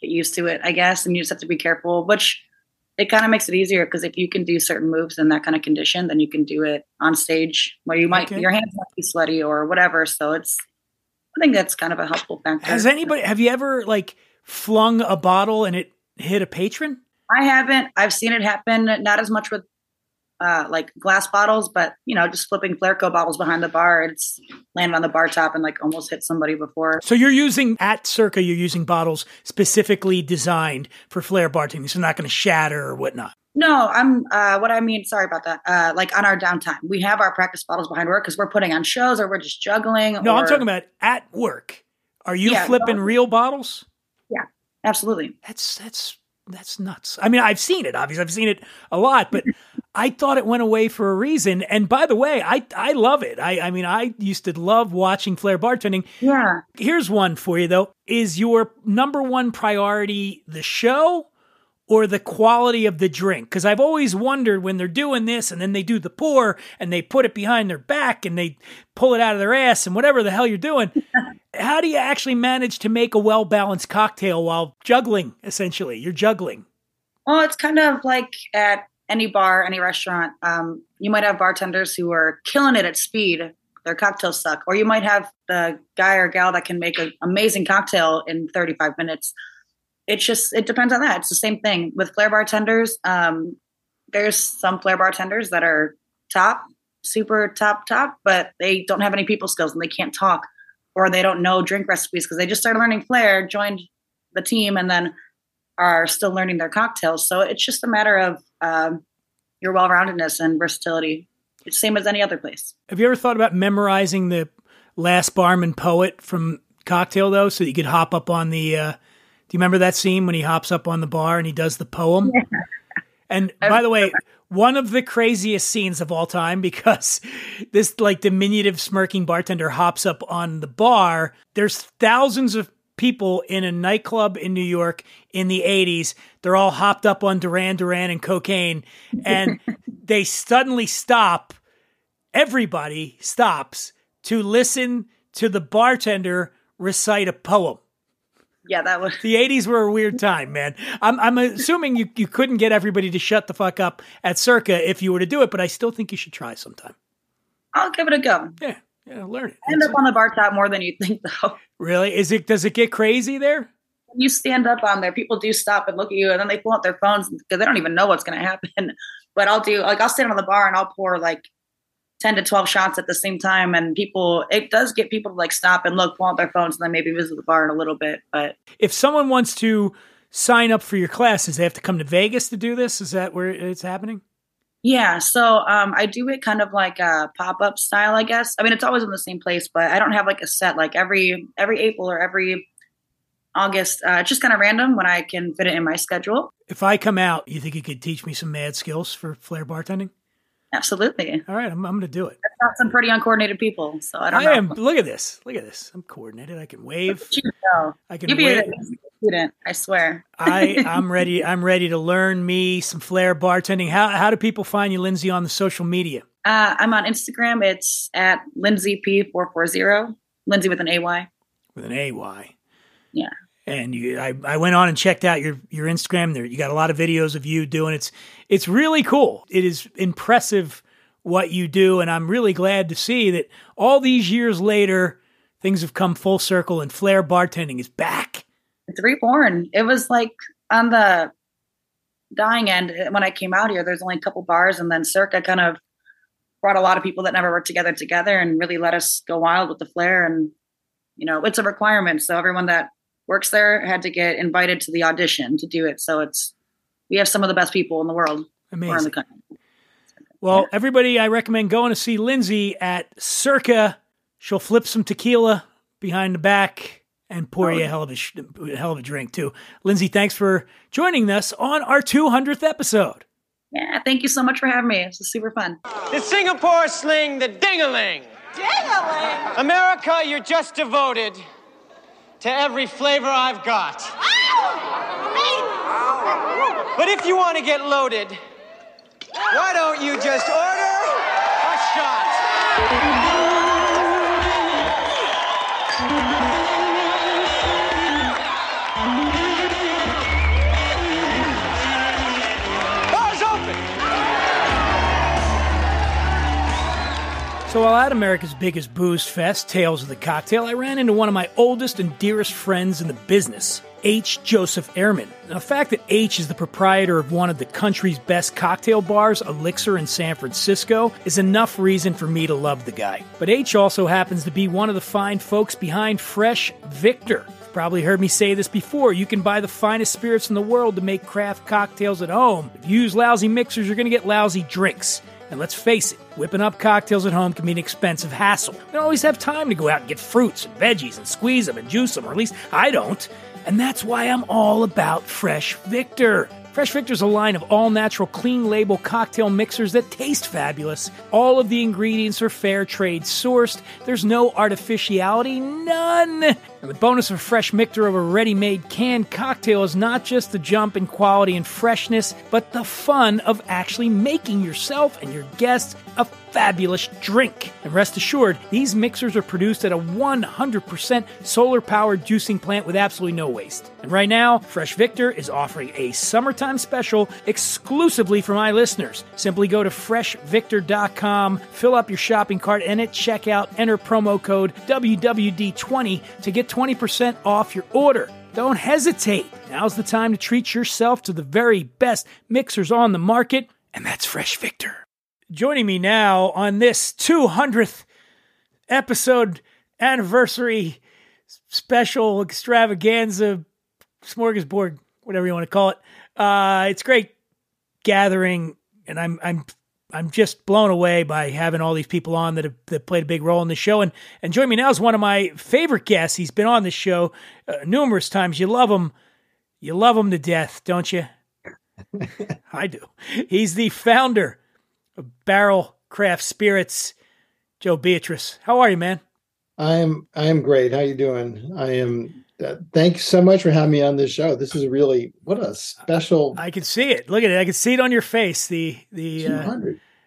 G: get used to it, I guess, and you just have to be careful. Which it kind of makes it easier because if you can do certain moves in that kind of condition, then you can do it on stage where you might
B: Okay.
G: your hands might be sweaty or whatever. So it's, I think that's kind of a helpful factor.
B: Has anybody? Have you ever like flung a bottle and it hit a patron?
G: I haven't. I've seen it happen. Not as much with uh, like glass bottles, but you know, just flipping Flairco bottles behind the bar. It's landed on the bar top and like almost hit somebody before.
B: So you're using at Circa, you're using bottles specifically designed for flair bartending, so not going to shatter or whatnot.
G: No, I'm. Uh, what I mean, sorry about that. Uh, like on our downtime, we have our practice bottles behind work because we're putting on shows or we're just juggling.
B: No, I'm talking about at work. Are you
G: Yeah,
B: flipping
G: no.
B: real bottles?
G: Yeah, absolutely.
B: That's that's that's nuts. I mean, I've seen it. Obviously, I've seen it a lot, but *laughs* I thought it went away for a reason. And by the way, I I love it. I I mean, I used to love watching flair bartending.
G: Yeah.
B: Here's one for you though: Is your number one priority the show? Or the quality of the drink. Because I've always wondered when they're doing this and then they do the pour and they put it behind their back and they pull it out of their ass and whatever the hell you're doing. *laughs* how do you actually manage to make a well balanced cocktail while juggling, essentially? You're juggling.
G: Well, it's kind of like at any bar, any restaurant. Um, you might have bartenders who are killing it at speed. Their cocktails suck. Or you might have the guy or gal that can make an amazing cocktail in 35 minutes. It's just, it depends on that. It's the same thing with flair bartenders. Um, there's some flair bartenders that are top, super top, top, but they don't have any people skills and they can't talk or they don't know drink recipes because they just started learning flair, joined the team, and then are still learning their cocktails. So it's just a matter of um, your well roundedness and versatility. It's the same as any other place.
B: Have you ever thought about memorizing the last barman poet from Cocktail, though, so that you could hop up on the. Uh, do you remember that scene when he hops up on the bar and he does the poem? And by the way, one of the craziest scenes of all time *laughs* because this like diminutive smirking bartender hops up on the bar. There's thousands of people in a nightclub in New York in the 80s. They're all hopped up on Duran Duran and cocaine and *laughs* they suddenly stop everybody stops to listen to the bartender recite a poem.
G: Yeah, that was
B: The 80s were a weird time, man. I'm, I'm assuming you, you couldn't get everybody to shut the fuck up at Circa if you were to do it, but I still think you should try sometime.
G: I'll give it a go.
B: Yeah, yeah, learn it.
G: I end up on the bar top more than you think, though.
B: Really? Is it? Does it get crazy there?
G: When you stand up on there, people do stop and look at you, and then they pull out their phones because they don't even know what's going to happen. *laughs* But I'll do like I'll stand on the bar and I'll pour like ten to twelve shots at the same time, and people it does get people to like stop and look, pull out their phones, and then maybe visit the bar in a little bit. But
B: If someone wants to sign up for your classes, they have to come to Vegas to do this. Is that where it's happening?
G: Yeah, so um, I do it kind of like a pop up style, I guess. I mean, it's always in the same place, but I don't have like a set. Like every every April or every August, uh, just kind of random when I can fit it in my schedule.
B: If I come out, you think you could teach me some mad skills for flair bartending?
G: Absolutely.
B: All right, I'm, I'm going to do it.
G: I've got some pretty uncoordinated people, so I don't
B: I
G: know.
B: am. Look at this. Look at this. I'm coordinated. I can wave.
G: You know.
B: I can
G: You'll be
B: wave.
G: a student, I swear.
B: I *laughs* I'm ready. I'm ready to learn me some flair bartending. How how do people find you, Lindsay, on the social media?
G: Uh, I'm on Instagram. It's at Lindsay P440. Lindsay with an AY.
B: With an AY.
G: Yeah.
B: And you, I, I went on and checked out your your Instagram. There, you got a lot of videos of you doing it's it's really cool. It is impressive what you do, and I'm really glad to see that all these years later, things have come full circle, and flair bartending is back.
G: It's reborn. It was like on the dying end when I came out here. There's only a couple bars, and then Circa kind of brought a lot of people that never worked together together, and really let us go wild with the flair. And you know, it's a requirement. So everyone that works there had to get invited to the audition to do it. So it's we have some of the best people in the world or in the country.
B: Well, everybody, I recommend going to see Lindsay at Circa. She'll flip some tequila behind the back and pour oh, you a hell of a, sh- a hell of a drink too. Lindsay, thanks for joining us on our 200th episode.
G: Yeah, thank you so much for having me. This is super fun.
N: The Singapore sling, the dingaling.
O: Dingaling?
N: America, you're just devoted to every flavor I've got. But if you want to get loaded, why don't you just order a shot?
B: So while at America's biggest booze fest, Tales of the Cocktail, I ran into one of my oldest and dearest friends in the business, H. Joseph Ehrman. Now, the fact that H is the proprietor of one of the country's best cocktail bars, Elixir in San Francisco, is enough reason for me to love the guy. But H also happens to be one of the fine folks behind Fresh Victor. You've probably heard me say this before. You can buy the finest spirits in the world to make craft cocktails at home. If you use lousy mixers, you're going to get lousy drinks. And let's face it, whipping up cocktails at home can be an expensive hassle. We don't always have time to go out and get fruits and veggies and squeeze them and juice them, or at least I don't. And that's why I'm all about Fresh Victor. Fresh Victor's a line of all natural, clean label cocktail mixers that taste fabulous. All of the ingredients are fair trade sourced. There's no artificiality, none. And the bonus of Fresh Victor of a ready made canned cocktail is not just the jump in quality and freshness, but the fun of actually making yourself and your guests a fabulous drink. And rest assured, these mixers are produced at a 100% solar powered juicing plant with absolutely no waste. And right now, Fresh Victor is offering a summertime special exclusively for my listeners. Simply go to freshvictor.com, fill up your shopping cart, and at checkout, enter promo code WWD20 to get 20% off your order. Don't hesitate. Now's the time to treat yourself to the very best mixers on the market, and that's Fresh Victor. Joining me now on this 200th episode anniversary special extravaganza smorgasbord, whatever you want to call it. Uh, it's great gathering, and I'm I'm I'm just blown away by having all these people on that have that played a big role in the show. And and join me now is one of my favorite guests. He's been on this show uh, numerous times. You love him, you love him to death, don't you? *laughs* I do. He's the founder of Barrell Craft Spirits. Joe Beatrice, how are you, man?
P: I'm I'm great. How you doing? I am. Uh, thanks so much for having me on this show. This is really what a special.
B: I can see it. Look at it. I can see it on your face. The the uh,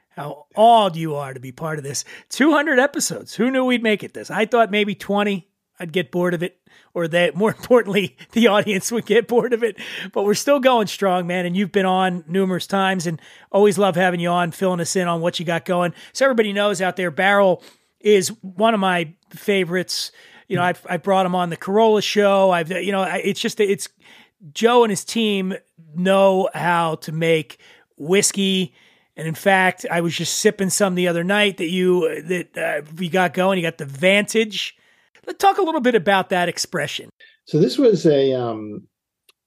B: how awed you are to be part of this. 200 episodes. Who knew we'd make it this? I thought maybe 20. I'd get bored of it, or that *laughs* more importantly, the audience would get bored of it. But we're still going strong, man. And you've been on numerous times, and always love having you on, filling us in on what you got going. So everybody knows out there, Barrell is one of my favorites. You know, I've I brought him on the Carolla show. I've you know, it's just it's Joe and his team know how to make whiskey. And in fact, I was just sipping some the other night that you that uh, we got going. You got the Vantage. Let's talk a little bit about that expression.
P: So this was a um,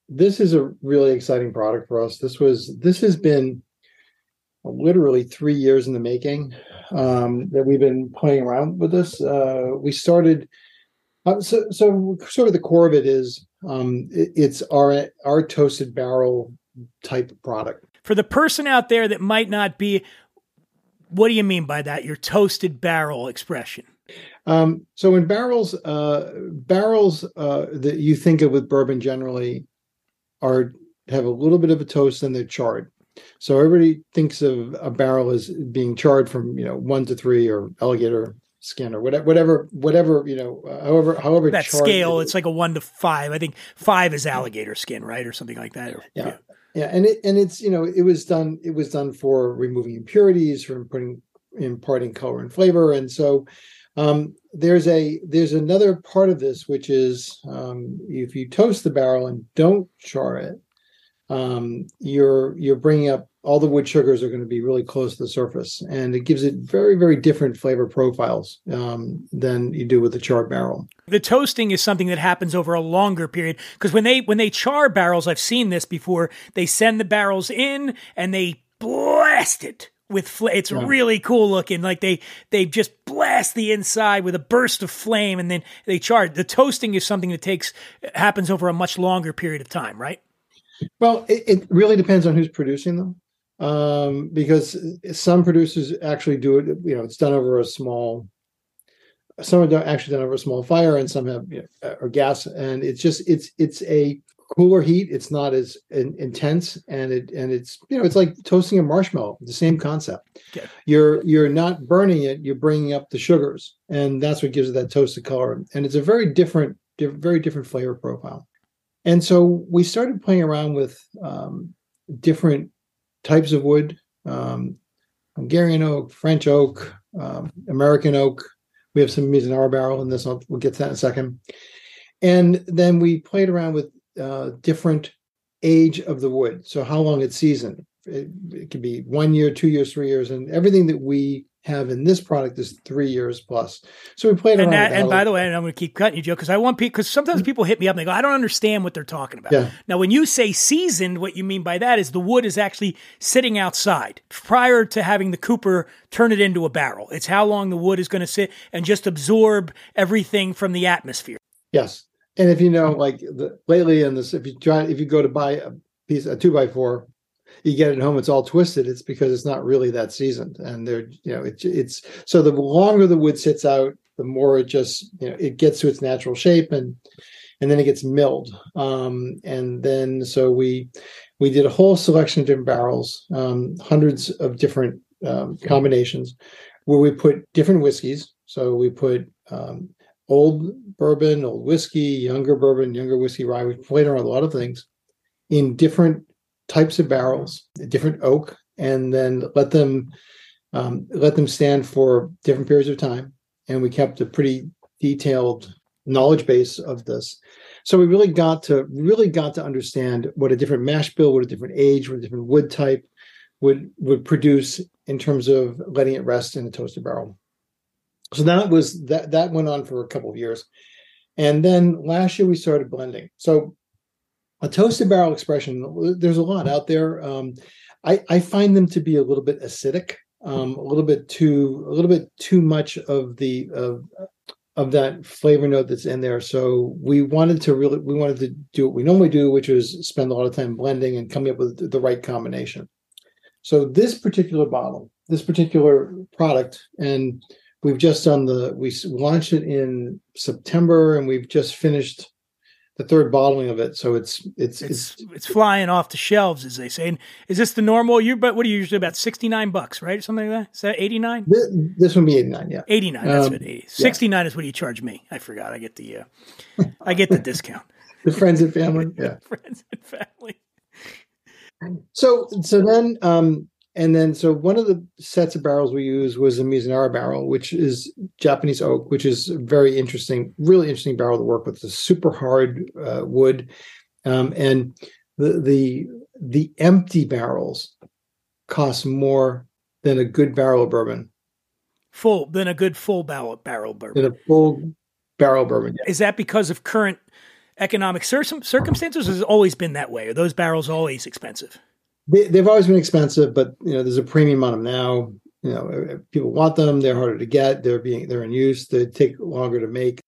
P: this is a really exciting product for us. This was this has been literally three years in the making um, that we've been playing around with this. Uh, we started uh, so so sort of the core of it is um, it, it's our our toasted barrel type product.
B: For the person out there that might not be, what do you mean by that? Your toasted barrel expression.
P: Um, so in barrels, uh, barrels uh, that you think of with bourbon generally are have a little bit of a toast and they're charred. So everybody thinks of a barrel as being charred from you know one to three or alligator skin or whatever, whatever, whatever you know, uh, however, however
B: that scale, it it's like a one to five. I think five is alligator skin, right, or something like that.
P: Yeah. yeah, yeah, and it and it's you know it was done it was done for removing impurities, for putting imparting color and flavor, and so um, there's a there's another part of this which is um, if you toast the barrel and don't char it, um, you're you're bringing up all the wood sugars are going to be really close to the surface, and it gives it very very different flavor profiles um, than you do with the charred barrel.
B: The toasting is something that happens over a longer period because when they when they char barrels, I've seen this before. They send the barrels in and they blast it with fl- it's yeah. really cool looking like they they just blast the inside with a burst of flame and then they char the toasting is something that takes happens over a much longer period of time right
P: well, it, it really depends on who's producing them, um, because some producers actually do it. You know, it's done over a small. Some are actually done over a small fire, and some have you know, or gas, and it's just it's it's a cooler heat. It's not as in, intense, and it and it's you know it's like toasting a marshmallow. The same concept. You're you're not burning it. You're bringing up the sugars, and that's what gives it that toasted color. And it's a very different, very different flavor profile. And so we started playing around with um, different types of wood um, Hungarian oak, French oak, um, American oak. We have some in our barrel in this. I'll, we'll get to that in a second. And then we played around with uh, different age of the wood. So how long it's seasoned. It, it can be one year, two years, three years, and everything that we have in this product is three years plus. So we played
B: and
P: around. That,
B: and by the way, and I'm going to keep cutting you, Joe, because I want people because sometimes people hit me up and they go, "I don't understand what they're talking about."
P: Yeah.
B: Now, when you say seasoned, what you mean by that is the wood is actually sitting outside prior to having the cooper turn it into a barrel. It's how long the wood is going to sit and just absorb everything from the atmosphere.
P: Yes, and if you know, like the, lately in this, if you try, if you go to buy a piece, a two by four you get it home, it's all twisted. It's because it's not really that seasoned, and they're you know it's it's so the longer the wood sits out, the more it just you know it gets to its natural shape, and and then it gets milled. Um, and then so we we did a whole selection of different barrels, um, hundreds of different um, combinations, where we put different whiskeys. So we put um, old bourbon, old whiskey, younger bourbon, younger whiskey rye. We played around a lot of things in different types of barrels, different oak, and then let them um, let them stand for different periods of time. And we kept a pretty detailed knowledge base of this. So we really got to really got to understand what a different mash bill, what a different age, what a different wood type would would produce in terms of letting it rest in a toasted barrel. So that was that that went on for a couple of years. And then last year we started blending. So a toasted barrel expression there's a lot out there um, I, I, find them to be a little bit acidic um, a little bit too a little bit too much of the of, of that flavor note that's in there so we wanted to really we wanted to do what we normally do which is spend a lot of time blending and coming up with the right combination so this particular bottle this particular product and we've just done the we launched it in september and we've just finished the third bottling of it. So it's it's
B: it's it's flying off the shelves, as they say. And is this the normal? You but what are you usually about sixty nine bucks, right? Something like that. Is that eighty nine?
P: This, this would be eighty nine. Yeah,
B: eighty nine. That's
P: Um,
B: what eighty. Sixty nine is what you charge me. I forgot. I get the uh, I get the discount. *laughs*
P: the friends and family. *laughs* Yeah.
B: Friends and family.
P: So so then um and then so one of the sets of barrels we use was a Mizunara barrel, which is Japanese oak, which is a very interesting, really interesting barrel to work with. It's a super hard uh, wood, um, and the the the empty barrels cost more than a good barrel of bourbon,
B: Full than a good full barrel barrel bourbon.
P: than a full barrel bourbon.
B: Is that because of current economic cir- circumstances? Or has it always been that way? Are those barrels always expensive?
P: They, they've always been expensive, but you know there's a premium on them now. You know, people want them. They're harder to get. They're being they're in use. They take longer to make.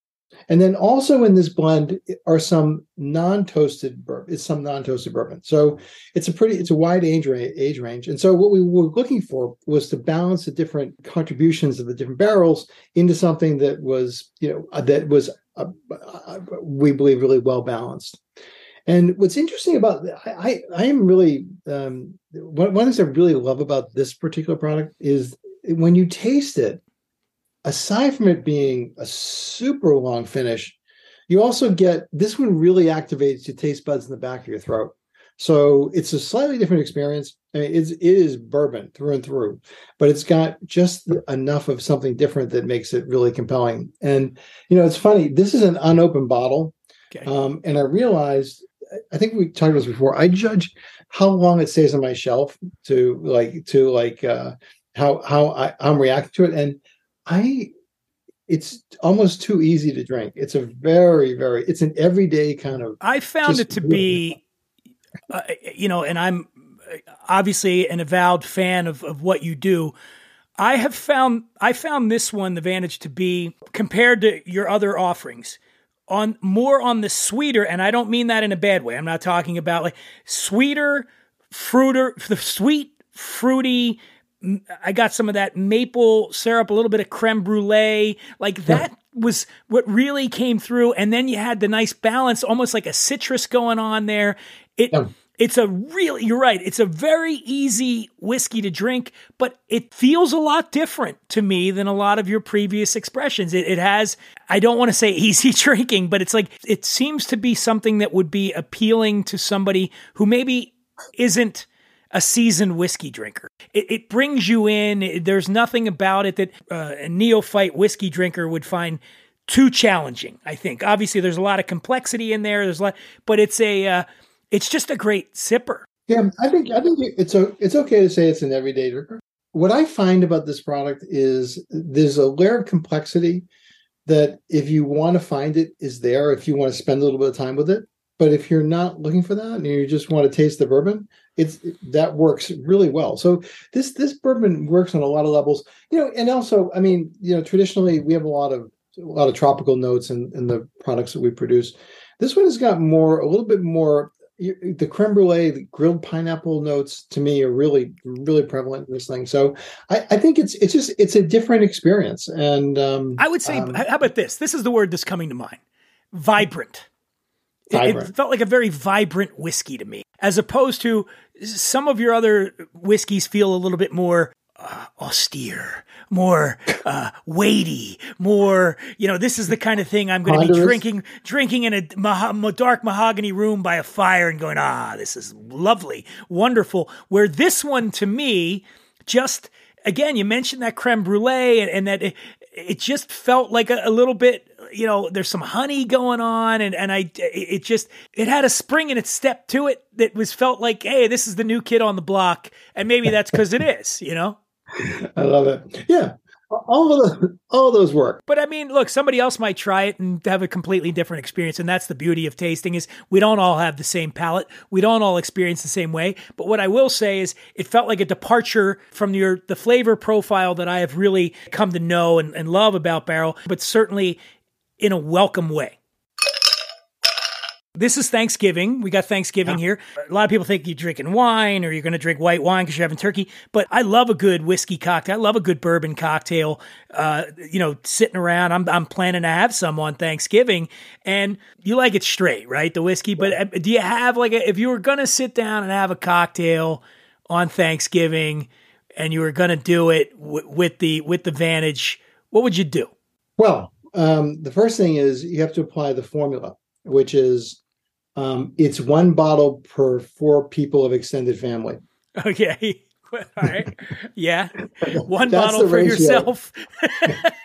P: And then also in this blend are some non-toasted bourbon. It's some non-toasted bourbon. So it's a pretty it's a wide age range, age range. And so what we were looking for was to balance the different contributions of the different barrels into something that was you know that was uh, uh, we believe really well balanced. And what's interesting about I, I, I am really um, one, one of the things I really love about this particular product is when you taste it, aside from it being a super long finish, you also get this one really activates your taste buds in the back of your throat. So it's a slightly different experience. I mean, it's, it is bourbon through and through, but it's got just enough of something different that makes it really compelling. And you know, it's funny. This is an unopened bottle,
B: Okay.
P: um, and I realized. I think we talked about this before. I judge how long it stays on my shelf to like to like uh, how how I, I'm reacting to it, and I it's almost too easy to drink. It's a very very it's an everyday kind of.
B: I found it to be, uh, you know, and I'm obviously an avowed fan of, of what you do. I have found I found this one the Vantage to be compared to your other offerings on more on the sweeter, and I don't mean that in a bad way. I'm not talking about like sweeter, fruiter, the sweet, fruity. I got some of that maple syrup, a little bit of creme brulee, like that was what really came through. And then you had the nice balance, almost like a citrus going on there. It it's a really you're right. It's a very easy whiskey to drink, but it feels a lot different to me than a lot of your previous expressions. It, it has I don't want to say *laughs* easy drinking, but it's like it seems to be something that would be appealing to somebody who maybe isn't a seasoned whiskey drinker. It, it brings you in. It- there's nothing about it that uh, a neophyte whiskey drinker would find too challenging. I think obviously there's a lot of complexity in there. There's a lot, but it's a uh, it's just a great sipper.
P: Yeah, I think I think it's it's okay to say it's an everyday drinker. What I find about this product is there's a layer of complexity that if you want to find it is there if you want to spend a little bit of time with it. But if you're not looking for that and you just want to taste the bourbon, it's that works really well. So this this bourbon works on a lot of levels, you know. And also, I mean, you know, traditionally we have a lot of a lot of tropical notes in, in the products that we produce. This one has got more, a little bit more. The creme brulee, the grilled pineapple notes to me are really, really prevalent in this thing. So I, I think it's it's just it's a different experience. And um,
B: I would say,
P: um,
B: how about this? This is the word that's coming to mind: vibrant. It- It, felt like a very vibrant whiskey to me, as opposed to some of your other whiskeys feel a little bit more uh, austere, more uh, weighty, more. You know, this is the kind of thing I'm going to be drinking, drinking in a mo- dark mahogany room by a fire and going, ah, this is lovely, wonderful. Where this one to me just again, you mentioned that creme brulee and, and that it, it just felt like a, a little bit, you know, there's some honey going on. And, and I, it just, it had a spring in its step to it that was felt like, hey, this is the new kid on the block. And maybe that's because it is, you know?
P: I love it. Yeah, all of the all those work.
B: But I mean, look, somebody else might try it and have a completely different experience, and that's the beauty of tasting is we don't all have the same palate, we don't all experience the same way. But what I will say is, it felt like a departure from your the flavor profile that I have really come to know and, and love about Barrell, but certainly in a welcome way. This is Thanksgiving. We got Thanksgiving here. A lot of people think you're drinking wine or you're going to drink white wine because you're having turkey. But I love a good whiskey cocktail. I love a good bourbon cocktail. Uh, you know, sitting around. I'm I'm planning to have some on Thanksgiving, and you like it straight, right? The whiskey. But uh, do you have like a, if you were going to sit down and have a cocktail on Thanksgiving, and you were going to do it w- with the with the Vantage, what would you do?
P: Well, um, the first thing is you have to apply the formula, which is um, it's one bottle per four people of extended family.
B: Okay. *laughs* All right. Yeah. *laughs* One bottle for
P: ratio.
B: yourself.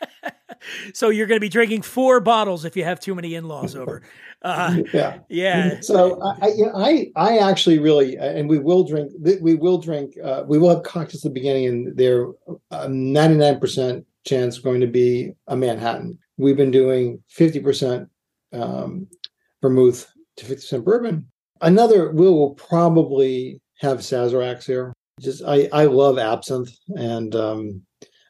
B: *laughs* so you're going to be drinking four bottles if you have too many in-laws over. Uh,
P: yeah.
B: yeah.
P: So I, I, you know, I, I actually really, and we will drink, we will drink, uh, we will have cocktails at the beginning, and they're nine percent chance going to be a Manhattan. We've been doing fifty percent um, vermouth to fifty percent bourbon. Another, we will probably have Sazeracs here. Just I, I love absinthe, and um,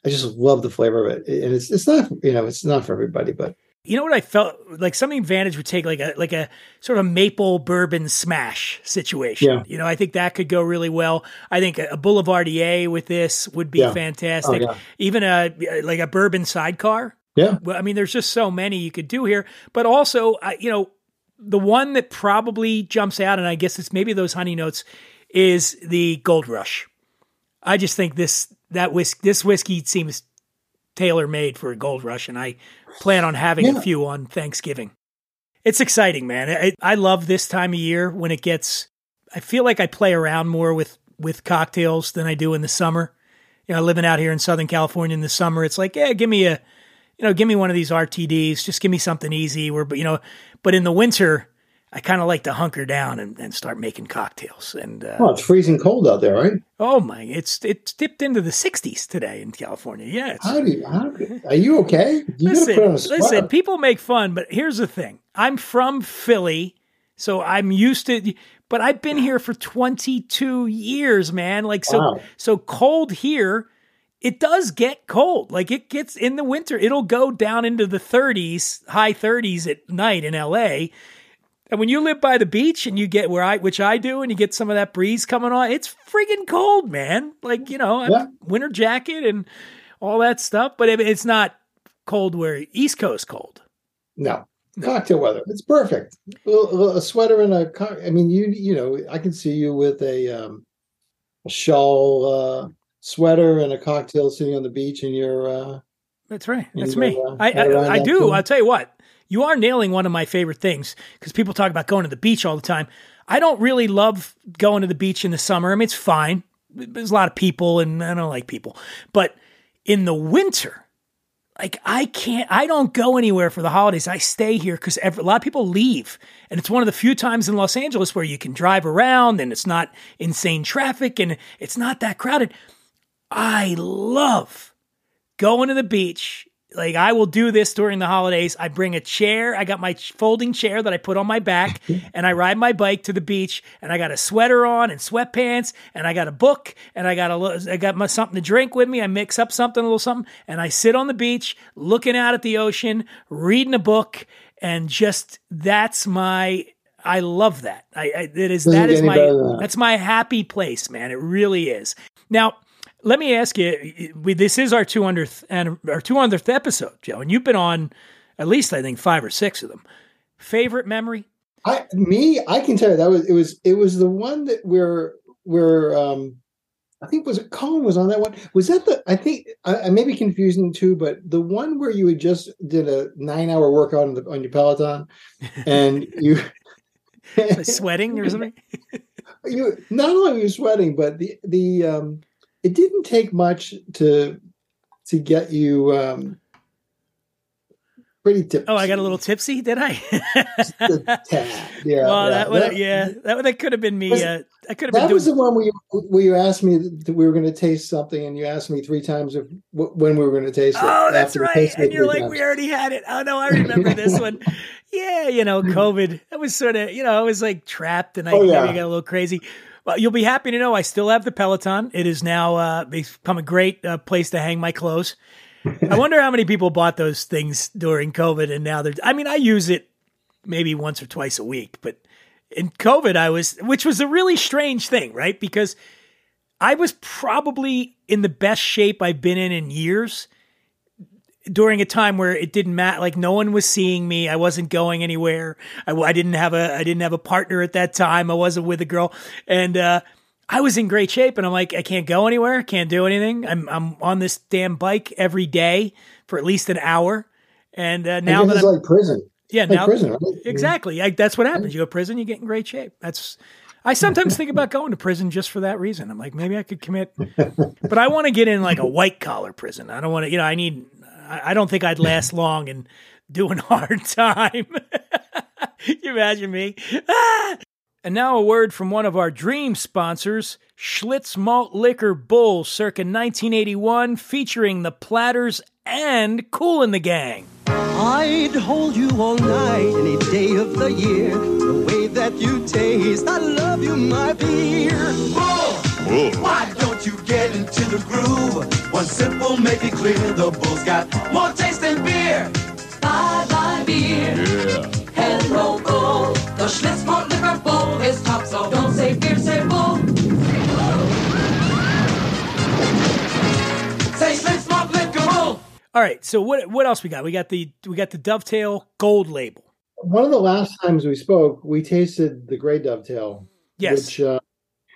P: I just love the flavor of it. And it's it's not you know it's not for everybody, but
B: You know what I felt like something Vantage would take like a like a sort of maple bourbon smash situation.
P: Yeah.
B: You know, I think that could go really well. I think a, a Boulevardier with this would be
P: Yeah.
B: fantastic.
P: Oh, yeah.
B: Even a like a bourbon sidecar.
P: Yeah.
B: Well, I mean, there's just so many you could do here. But also, I, you know, the one that probably jumps out, and I guess it's maybe those honey notes, is the Gold Rush. I just think this that whisk this whiskey seems tailor made for a Gold Rush, and I plan on having a few on Thanksgiving. It's exciting, man. I, I love this time of year when it gets. I feel like I play around more with with cocktails than I do in the summer. You know, living out here in Southern California in the summer, it's like, yeah, give me a, you know, give me one of these RTDs. Just give me something easy. Where, but you know, but in the winter, I kind of like to hunker down and, and start making cocktails. And uh,
P: well, it's freezing cold out there, right?
B: oh my, it's it's dipped into the 60s today in California. Yeah,
P: How do you? How, do- are you okay? You
B: listen,
P: put on a sweater.
B: listen, people make fun, but here's the thing. I'm from Philly, so I'm used to but I've been here for 22 years, man. Like so
P: Wow.
B: so cold here, it does get cold. Like it gets in the winter, it'll go down into the 30s, high 30s at night in LA. And when you live by the beach and you get where I, which I do, and you get some of that breeze coming on, it's friggin' cold, man. Like you know,
P: Yeah.
B: winter jacket and all that stuff. But it's not cold where East Coast cold.
P: No. Cocktail weather. It's perfect. A sweater and a co- I mean you you know, I can see you with a um a shawl uh sweater and a cocktail sitting on the beach and you're uh
B: That's right. That's me.
P: uh,
B: I I, I do.
P: too.
B: I'll tell you what. You are nailing one of my favorite things because people talk about going to the beach all the time. I don't really love going to the beach in the summer. I mean, it's fine. There's a lot of people, and I don't like people. But in the winter, like I can't. I don't go anywhere for the holidays. I stay here because a lot of people leave, and it's one of the few times in Los Angeles where you can drive around and it's not insane traffic and it's not that crowded. I love going to the beach. Like I will do this during the holidays. I bring a chair. I got my folding chair that I put on my back *laughs* and I ride my bike to the beach and I got a sweater on and sweatpants and I got a book and I got a I got my something to drink with me. I mix up something a little something and I sit on the beach looking out at the ocean, reading a book and just that's my I love that. I, I it is
P: Doesn't
B: that is my
P: that.
B: that's my happy place, man. It really is. Now, let me ask you. We, this is our 200th and our 200th episode, Joe, and you've been on at least I think five or six of them. Favorite memory?
P: I me, I can tell you that was it was it was the one that where where um I think was it Colin was on that one. Was that the I think I, I may be confusing too, but the one where you had just did a nine hour workout on the on your Peloton *laughs* and you
B: Sweating or something? *laughs*
P: you not only were you sweating, but the the um it didn't take much to to get you um pretty tipsy.
B: Oh, I got a little tipsy, did I?
P: tad. *laughs* Yeah,
B: well,
P: yeah.
B: that would
P: That-
B: yeah, that that could have been me.
P: Was-
B: Uh, I could have been
P: That
B: doing.
P: was the one where you where you asked me that we were going to taste something, and you asked me three times if when we were going to taste it.
B: Oh, that's right. And you're like,
P: times.
B: we already had it. Oh no, I remember this one. *laughs* Yeah, you know, COVID. That was sort of, you know, I was like trapped and I
P: Oh, yeah.
B: got a little crazy. Well, you'll be happy to know I still have the Peloton. It is now uh, become a great uh, place to hang my clothes. I wonder how many people bought those things during COVID and now they're. I mean, I use it maybe once or twice a week. But in COVID, I was, which was a really strange thing, right? Because I was probably in the best shape I've been in in years during a time where it didn't matter like no one was seeing me. I wasn't going anywhere. I, I, didn't have a i didn't have a partner at that time. I wasn't with a girl. And uh, i was in great shape and i'm like i can't go anywhere. Can't do anything. I'm, I'm on this damn bike every day for at least an hour. And uh, now that
P: it's
B: I'm,
P: like prison.
B: Yeah
P: like
B: now
P: prison right?
B: exactly. I, that's what happens. You go to prison you get in great shape. That's I sometimes think about going to prison just for that reason. I'm like, maybe I could commit, but I want to get in like a white collar prison. I don't want to, you know, I need, I don't think I'd last long in doing *laughs* hard time. *laughs* you imagine me? Ah! And now a word from one of our dream sponsors, Schlitz Malt Liquor Bull, circa 1981, featuring the Platters and Kool & the Gang.
O: I'd hold you all night, any day of the year. The way that you taste, I love you, my beer.
Q: Bull, why don't you get into the groove? One sip will make it clear the bull's got more taste than beer.
R: Bye bye beer.
Q: Yeah.
R: Hello bull. The Schlitz Malt Liquor Bull is top, so don't say beer, say bull. Say Schlitz Malt Liquor Bull.
B: All right, so what what else we got? We got the we got the Dovetail Gold label.
P: One of the last times we spoke, we tasted the Gray Dovetail.
B: Yes.
P: Which, uh,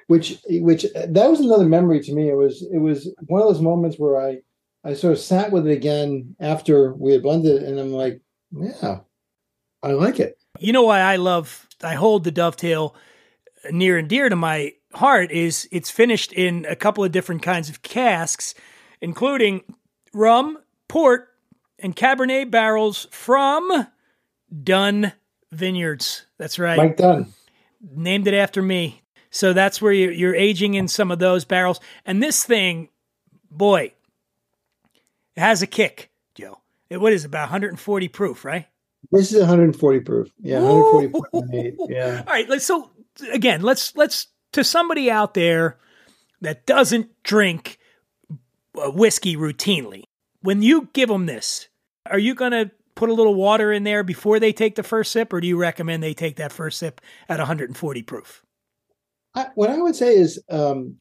P: which, which, that was another memory to me. It was, it was one of those moments where I, I sort of sat with it again after we had blended it, and I'm like, yeah, I like it.
B: You know why I love I hold the Dovetail near and dear to my heart is it's finished in a couple of different kinds of casks, including rum, port, and Cabernet barrels from Dunn Vineyards. That's right.
P: Mike Dunn.
B: Named it after me. So that's where you're, you're aging in some of those barrels. And this thing, boy, it has a kick, Joe. It, what is it, about 140 proof, right?
P: This is 140 proof. Yeah, 140.8. Yeah. *laughs*
B: All right. Let's, so again, let's let's to somebody out there that doesn't drink uh, whiskey routinely. When you give them this, are you going to put a little water in there before they take the first sip, or do you recommend they take that first sip at 140 proof?
P: I, what I would say is, um,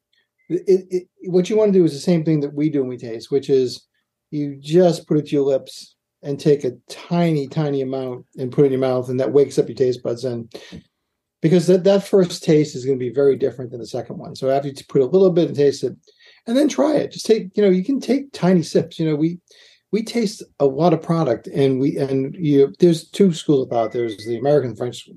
P: it, it, what you want to do is the same thing that we do when we taste, which is you just put it to your lips and take a tiny, tiny amount and put it in your mouth, and that wakes up your taste buds. And because that, that first taste is going to be very different than the second one. So after you put a little bit and taste it, and then try it. Just take, you know, you can take tiny sips. You know, we we taste a lot of product, and we and you there's two schools thought. There's the American French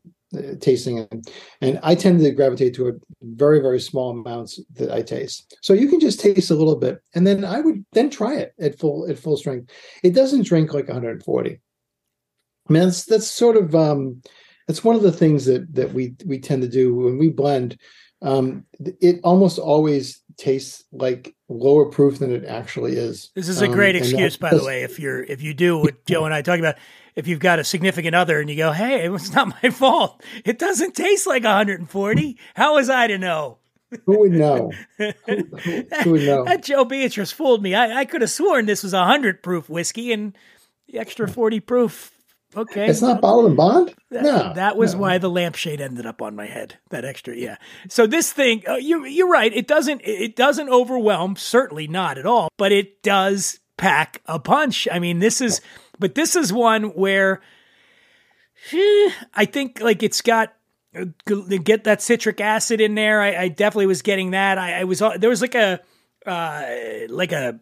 P: tasting, and, and I tend to gravitate to a very very small amounts that I taste. So you can just taste a little bit, and then I would then try it at full at full strength. It doesn't drink like 140. I mean, that's that's sort of um, that's one of the things that that we we tend to do when we blend. Um, it almost always tastes like lower proof than it actually is.
B: This is a
P: Um,
B: great
P: and
B: excuse,
P: that-
B: by the way. If you're if you do what *laughs* Joe and I talk about, if you've got a significant other and you go, "Hey, it's not my fault. It doesn't taste like 140." How was I to know?
P: Who would know? Who, who would know?
B: That Joe Beatrice fooled me. I, I could have sworn this was a hundred proof whiskey and the extra forty proof. Okay,
P: It's not bottled and bond.
B: That,
P: no,
B: that was
P: no.
B: why the lampshade ended up on my head. That extra, yeah. So this thing, uh, you you're right. It doesn't it doesn't overwhelm. Certainly not at all. But it does pack a punch. I mean, this is, but this is one where eh, I think like it's got uh, get that citric acid in there. I, I definitely was getting that. I, I was uh, there was like a uh, like a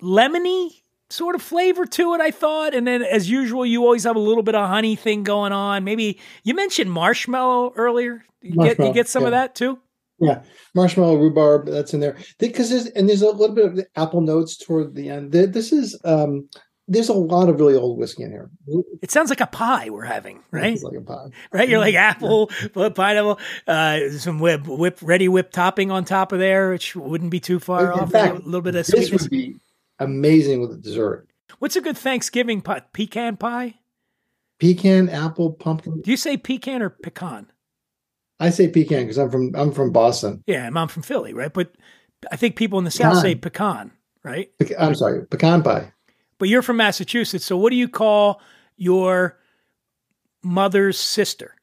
B: lemony sort of flavor to it, I thought. And then, as usual, you always have a little bit of honey thing going on. Maybe you mentioned marshmallow earlier. You get you get some of that too.
P: Yeah, marshmallow, rhubarb, that's in there. Because there's and there's a little bit of the apple notes toward the end. This is um, there's a lot of really old whiskey in here.
B: It sounds like a pie we're having, right?
P: It's like a pie.
B: Right, you're like apple, pineapple, uh, some whip, whip, ready whip topping on top of there, which wouldn't be too far
P: In
B: off.
P: fact,
B: a little bit of
P: this
B: sweetness.
P: would be amazing with a dessert.
B: What's a good Thanksgiving pie? Pecan pie?
P: Pecan, apple, pumpkin.
B: Do you say pecan or pecan?
P: I say pecan because I'm from I'm from Boston.
B: Yeah, I'm from Philly, right? But I think people in the South say pecan, right?
P: Pec- I'm sorry, pecan pie.
B: But you're from Massachusetts, so what do you call your mother's sister?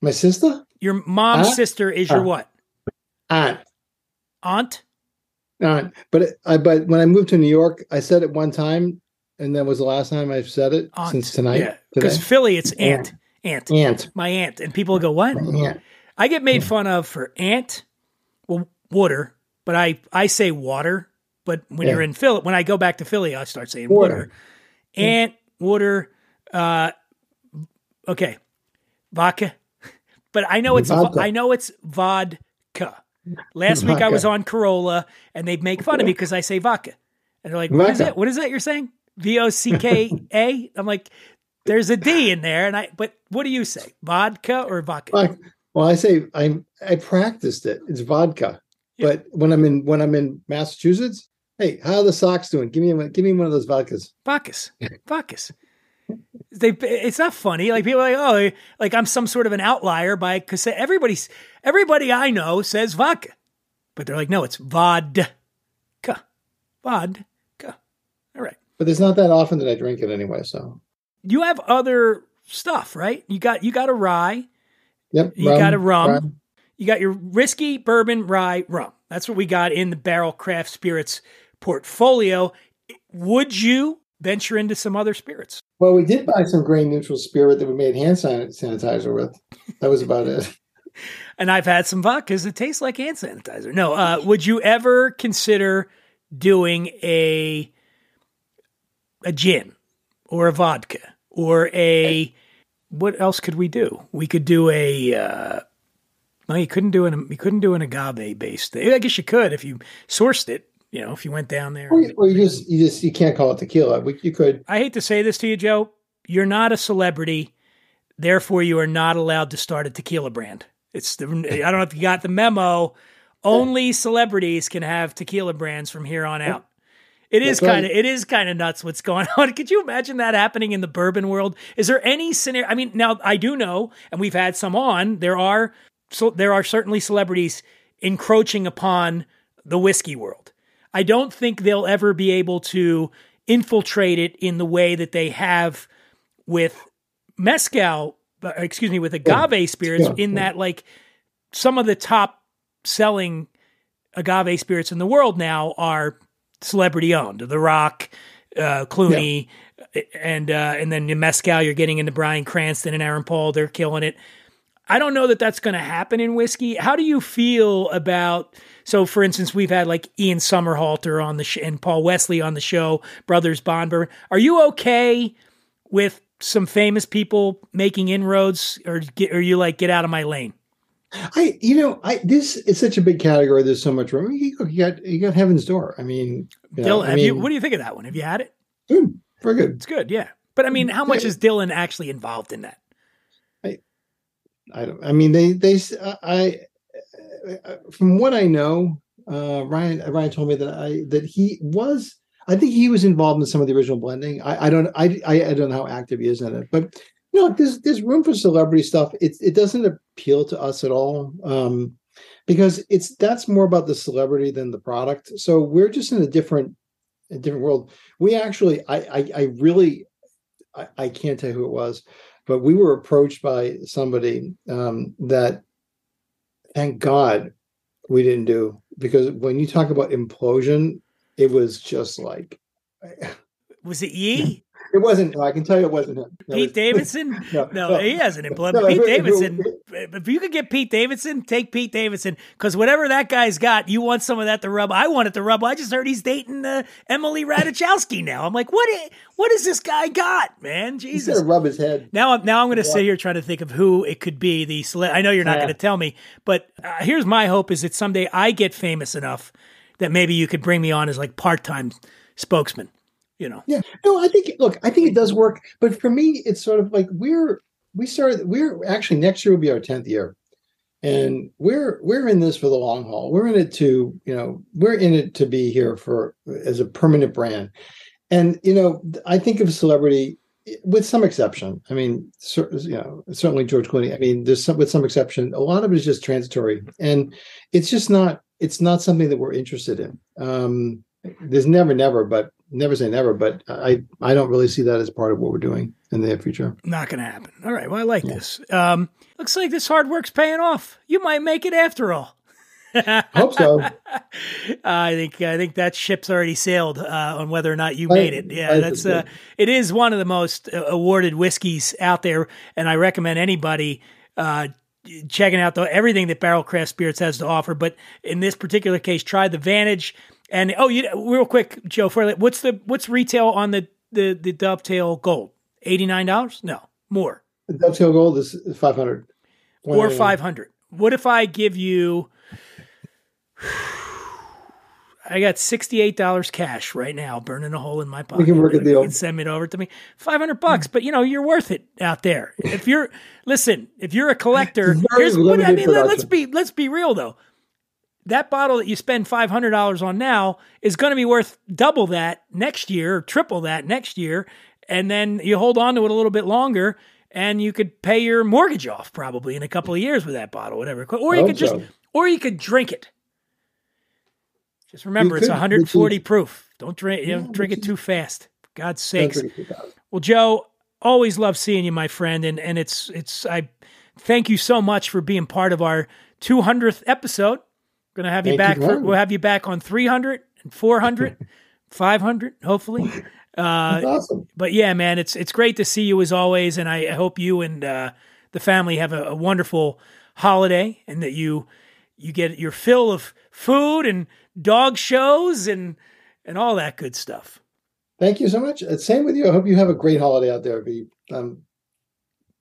P: My sister?
B: Your mom's
P: Aunt?
B: sister is your
P: Uh,
B: what?
P: Aunt.
B: Aunt?
P: Aunt. But it- I but when I moved to New York, I said it one time, and that was the last time I've said it
B: Aunt.
P: since tonight.
B: Yeah, because
P: today.
B: Philly, it's aunt. Aunt.
P: Aunt.
B: My aunt. And people go, what?
P: Aunt.
B: I get made fun of for aunt, well, water, but I, I say water. But when
P: Yeah.
B: you're in Philly, when I go back to Philly, I start saying
P: Water.
B: water. Aunt, water, uh, okay, vodka. *laughs* But I know it's
P: Vodka.
B: I know it's vodka. Last week I was on Carolla and they make fun of me because I say vodka. And they're like, what is
P: Vodka.
B: that? What is that you're saying? V O C K A? I'm like, there's a D in there. And I, but what do you say? Vodka or vodka?
P: Well, I say I I practiced it. It's vodka. But when I'm in when I'm in Massachusetts, hey, how are the Sox doing? Give me one, give me one of those vodkas.
B: Vodkas. Vodkas. They, it's not funny. Like people are like, oh, like I'm some sort of an outlier by because everybody's everybody I know says vodka, but they're like, no, it's vodka, vodka. All right.
P: But there's not that often that I drink it anyway. So
B: You have other stuff, right? You got you got a rye,
P: yep.
B: you got a rum,
P: rye.
B: you got your whiskey, bourbon, rye, rum. That's what we got in the Barrell Craft Spirits portfolio. Would you venture into some other spirits?
P: Well, we did buy some grain neutral spirit that we made hand sanitizer with. That was about it. *laughs*
B: and I've had some vodkas that taste like hand sanitizer. No, uh, would you ever consider doing a a gin or a vodka or a what else could we do? We could do a uh, no, you couldn't do an you couldn't do an agave based thing. I guess you could if you sourced it. You know, if you went down there.
P: Or you, or you just you just you can't call it tequila. We, you could.
B: I hate to say this to you, Joe. You're not a celebrity, therefore you are not allowed to start a tequila brand. It's the I don't know if you got the memo. Only celebrities can have tequila brands from here on out. It is kind of it is kind of nuts what's going *laughs* on. Could you imagine that happening in the bourbon world? Is there any scenario? I mean, now I do know, and we've had some on. There are so there are certainly celebrities encroaching upon the whiskey world. I don't think they'll ever be able to infiltrate it in the way that they have with mezcal, uh, excuse me, with agave spirits.
P: Yeah.
B: In that, like some of the top selling agave spirits in the world now are celebrity owned. The Rock, uh, Clooney, and uh, and then the mezcal. You're getting into Bryan Cranston and Aaron Paul. They're killing it. I don't know that that's going to happen in whiskey. How do you feel about? So, for instance, we've had like Ian Somerhalder on the sh- and Paul Wesley on the show, Brothers Bond. Are you okay with some famous people making inroads, or get, or you like get out of my lane?
P: I you know I this is such a big category. There's so much room. You, you got you got Heaven's Door. I mean, you know,
B: Dylan,
P: I
B: have you, what do you think of that one? Have you had it?
P: good, very good.
B: It's good, yeah. But I mean, how much is Dylan actually involved in that?
P: I I don't. I mean, they they. I- from what I know, uh, Ryan Ryan told me that I that he was. I think he was involved in some of the original blending. I, I don't. I, I I don't know how active he is in it, but you know, there's there's room for celebrity stuff. It it doesn't appeal to us at all. Um, because it's that's more about the celebrity than the product. So we're just in a different a different world. We actually, I, I, I really, I, I can't tell who it was, but we were approached by somebody um, that, thank God, we didn't do because when you talk about implosion, it was just like
B: Was it Ye?
P: It wasn't. I can tell you, it wasn't him. No,
B: Pete
P: it- *laughs*
B: Davidson?
P: No,
B: No,
P: no.
B: he hasn't.
P: No,
B: Pete
P: it- if it-
B: Davidson, if you could get Pete Davidson, take Pete Davidson because whatever that guy's got, you want some of that to rub. I want it to rub. I just heard he's dating uh, Emily Ratajkowski now. I'm like, what? i- What has this guy got, man? Jesus.
P: He's gonna rub his head.
B: Now, I'm now I'm going to
P: Yeah.
B: sit here trying to think of who it could be. The cele- I know you're not
P: Yeah.
B: going to tell me, but uh, here's my hope: is that someday I get famous enough that maybe you could bring me on as like part time spokesman. You know,
P: Yeah. No, I think look, I think it does work, but for me, it's sort of like we're we started we're actually next year will be our tenth year, and we're we're in this for the long haul. We're in it to you know we're in it to be here for as a permanent brand, and you know I think of celebrity with some exception. I mean, cer- you know, certainly George Clooney. I mean, there's some with some exception. A lot of it is just transitory, and it's just not it's not something that we're interested in. Um, there's never never, but never say never, but I I don't really see that as part of what we're doing in the future.
B: Not going to happen. All right. Well, I like this. Um, looks like this hard work's paying off. You might make it after all. *laughs*
P: Hope so.
B: I think I think that ship's already sailed uh, on whether or not you
P: I-
B: made it. Yeah,
P: I
B: that's uh, it is one of the most uh, awarded whiskeys out there, and I recommend anybody uh, checking out the, everything that Barrell Craft Spirits has to offer. But in this particular case, try the Vantage. And oh, you real quick, Joe, for what's the what's retail on the the the Dovetail Gold? Eighty nine dollars? No, more
P: The Dovetail Gold is five hundred.
B: or five hundred. What if I give you? *sighs* I got sixty-eight dollars cash right now, burning a hole in my pocket.
P: We can work a
B: You
P: deal.
B: can send it over to me, five hundred bucks. But you know, you're worth it out there. If you're listen, if you're a collector, here's what I mean. let- Let's be let's be real though. That bottle that you spend five hundred dollars on now is going to be worth double that next year, or triple that next year, and then you hold on to it a little bit longer, and you could pay your mortgage off probably in a couple of years with that bottle, whatever. Or you could just,
P: so.
B: or you could drink it. Just remember,
P: You
B: it's
P: could-
B: 140 proof. Don't drink, you know, drink it too fast. For God's
P: Don't
B: sakes.
P: drink it too fast.
B: Well, Joe, always love seeing you, my friend, and and it's it's I thank you so much for being part of our 200th episode. We're gonna have you back.
P: for
B: for,
P: having me.
B: we'll have you back on 300 and 400, *laughs* 500, hopefully. Uh,
P: awesome.
B: but yeah, man, it's it's great to see you as always, and I, I hope you and uh, the family have a, a wonderful holiday, and that you you get your fill of food and dog shows and and all that good stuff.
P: Thank you so much. Uh, Same with you. I hope you have a great holiday out there. Be um,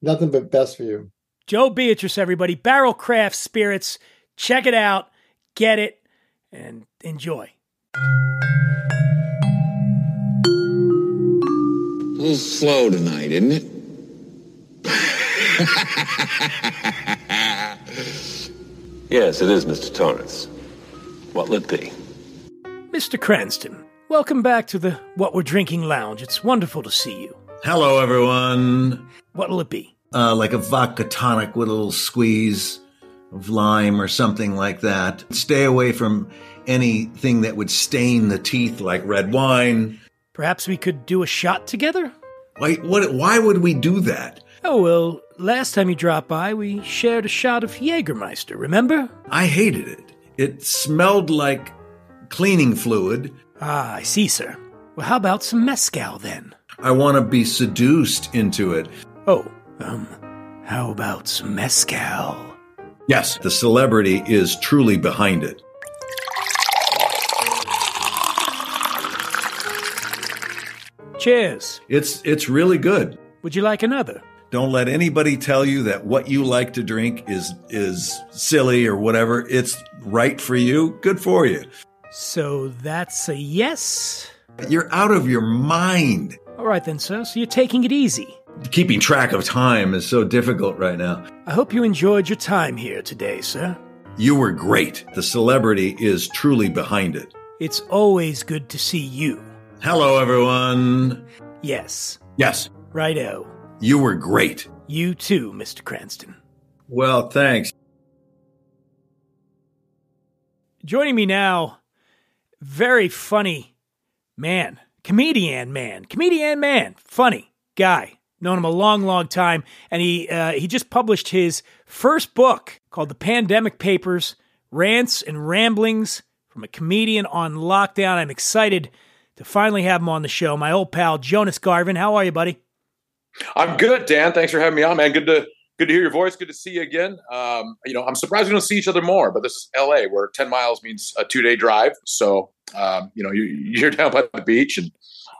P: nothing but best for you.
B: Joe Beatrice, everybody, Barrell Craft Spirits, check it out, get it, and enjoy.
S: A little slow tonight, isn't it? *laughs*
T: Yes, it is, Mr. Torrance. What'll it be?
B: Mr. Cranston, welcome back to the What We're Drinking Lounge. It's wonderful to see you.
U: Hello, everyone.
B: What'll it be?
U: Uh, like a vodka tonic with a little squeeze of lime or something like that. Stay away from anything that would stain the teeth, like red wine.
B: Perhaps we could do a shot together?
U: Why? What? Why would we do that?
B: Oh, well, last time you dropped by, we shared a shot of Jägermeister, remember?
U: I hated it. It smelled like cleaning fluid.
B: Ah, I see, sir. Well, how about some Mezcal then?
U: I want to be seduced into it.
B: Oh, um, how about some Mezcal?
U: Yes, the celebrity is truly behind it.
B: Cheers.
U: It's it's really good.
B: Would you like another?
U: Don't let anybody tell you that what you like to drink is is silly or whatever. It's right for you. Good for you.
B: So that's a yes?
U: You're out of your mind.
B: All right then, sir. So you're taking it easy.
U: Keeping track of time is so difficult right now.
B: I hope you enjoyed your time here today, sir.
U: You were great. The celebrity is truly behind it.
B: It's always good to see you.
U: Hello, everyone.
B: Yes.
U: Yes,
B: Righto.
U: you were great.
B: You too, Mr. Cranston.
U: Well, thanks.
B: Joining me now, very funny man, comedian man, comedian man, funny guy. Known him a long, long time, and he uh, he just published his first book called "The Pandemic Papers: Rants and Ramblings from a Comedian on Lockdown." I'm excited to finally have him on the show. My old pal Jonas Garvin, how are you, buddy?
V: I'm good, Dan. Thanks for having me on, man. Good to good to hear your voice. Good to see you again. Um, you know, I'm surprised we don't see each other more, but this is LA, where 10 miles means a two day drive. So, um, you know, you, you're down by the beach, and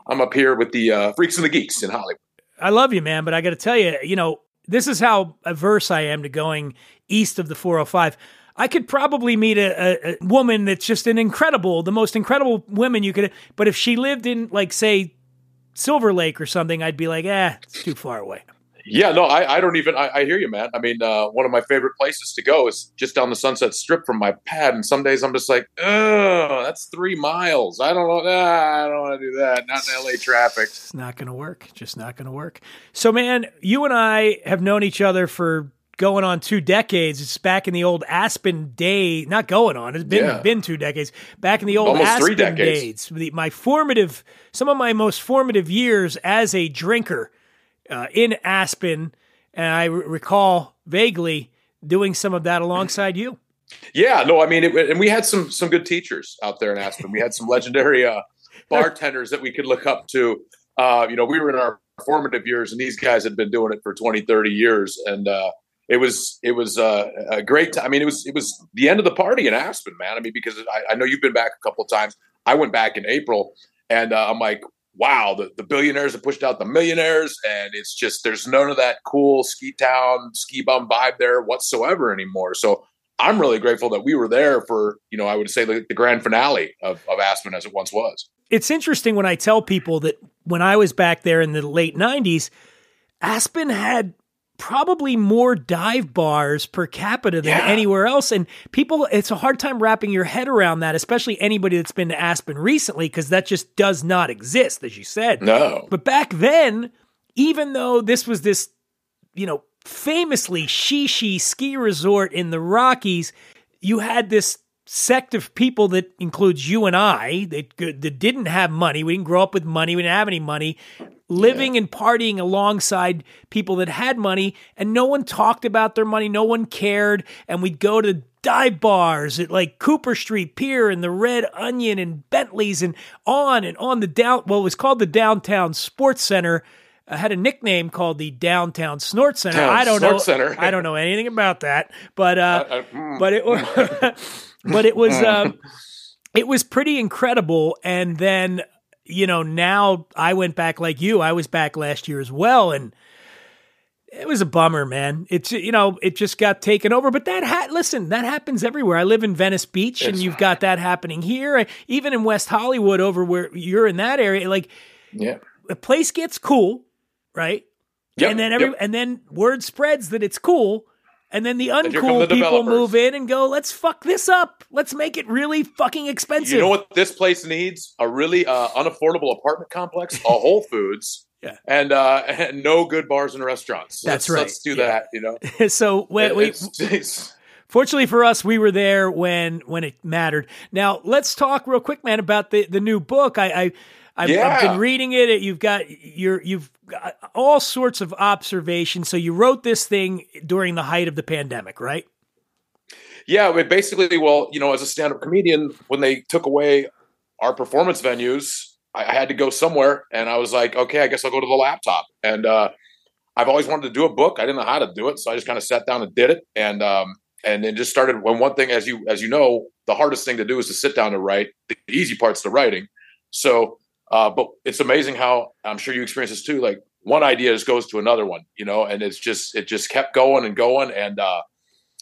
V: I'm up here with the uh, freaks and the geeks in Hollywood.
B: I love you, man, but I got to tell you, you know, this is how averse I am to going east of the 405. I could probably meet a, a, a woman that's just an incredible, the most incredible women you could. But if she lived in, like, say, Silver Lake or something, I'd be like, eh, it's too far away.
V: Yeah, no, I, I don't even. I, I hear you, man. I mean, uh, one of my favorite places to go is just down the Sunset Strip from my pad, and some days I'm just like, oh, that's three miles. I don't know. Ah, I don't want to do that. Not in LA traffic.
B: It's not going to work. Just not going to work. So, man, you and I have known each other for going on two decades. It's back in the old Aspen day, not going on. It's been
V: Yeah.
B: been two decades. Back in the old
V: Almost three
B: Aspen
V: decades.
B: days, my formative, some of my most formative years as a drinker uh, in Aspen, and I re- recall vaguely doing some of that alongside you.
V: Yeah, no, I mean, it, and we had some some good teachers out there in Aspen. We had some legendary uh, *laughs* bartenders that we could look up to. Uh, you know, we were in our formative years, and these guys had been doing it for 20, 30 years, and uh, it was it was uh, a great time. I mean, it was it was the end of the party in Aspen, man. I mean, because I, I know you've been back a couple of times. I went back in April, and uh, I'm like, wow, the, the billionaires have pushed out the millionaires, and it's just there's none of that cool ski town, ski bum vibe there whatsoever anymore. So I'm really grateful that we were there for, you know, I would say the, the grand finale of, of Aspen as it once was.
B: It's interesting when I tell people that when I was back there in the late 90s, Aspen had probably more dive bars per capita than
V: Yeah.
B: anywhere else. And people, it's a hard time wrapping your head around that, especially anybody that's been to Aspen recently, because that just does not exist, as you said.
V: No.
B: But back then, even though this was this, you know, famously shishi ski resort in the Rockies, you had this sect of people that includes you and I that, that didn't have money. We didn't grow up with money. We didn't have any money. Living and partying alongside people that had money, and no one talked about their money. No one cared. And we'd go to dive bars at like Cooper Street Pier and the Red Onion and Bentley's and on and on the down. Well, it was called the Downtown Sports Center. I had a nickname called the Downtown Snort Center.
V: Town
B: I don't
V: Snort
B: know.
V: Center.
B: I don't know anything about that, but uh,
V: Uh, uh, mm.
B: but it was *laughs* *laughs* but it was um, it was pretty incredible. And then you know now I went back like you. I was back last year as well, and it was a bummer, man. It's you know it just got taken over. But that ha- listen, that happens everywhere. I live in Venice Beach, and you've got that happening here. Even in West Hollywood, over where you're in that area, like
V: Yeah.
B: the place gets cool, right?
V: Yep,
B: and then every
V: yep.
B: and then word spreads that it's cool, and then the uncool
V: the
B: people move in and go, "Let's fuck this up. Let's make it really fucking expensive."
V: You know what this place needs? A really uh, unaffordable apartment complex, a Whole Foods, *laughs*
B: Yeah.
V: and uh, and no good bars and restaurants. So
B: That's
V: let's,
B: right.
V: Let's do that. You know, *laughs*
B: so we, we,
V: It's- it's- *laughs*
B: fortunately for us, we were there when when it mattered. Now let's talk real quick, man, about the the new book. I. I I've, I've been reading it. You've got you're you've got all sorts of observations. So you wrote this thing during the height of the pandemic, right?
V: Yeah, but basically, well, you know, as a stand-up comedian, when they took away our performance venues, I, I had to go somewhere, and I was like, okay, I guess I'll go to the laptop. And uh, I've always wanted to do a book. I didn't know how to do it, so I just kind of sat down and did it, and um, and then just started. When one thing, as you as you know, the hardest thing to do is to sit down to write. The easy part's the writing. So, uh, but it's amazing how I'm sure you experience this too. Like one idea just goes to another one, you know, and it's just it just kept going and going, and uh,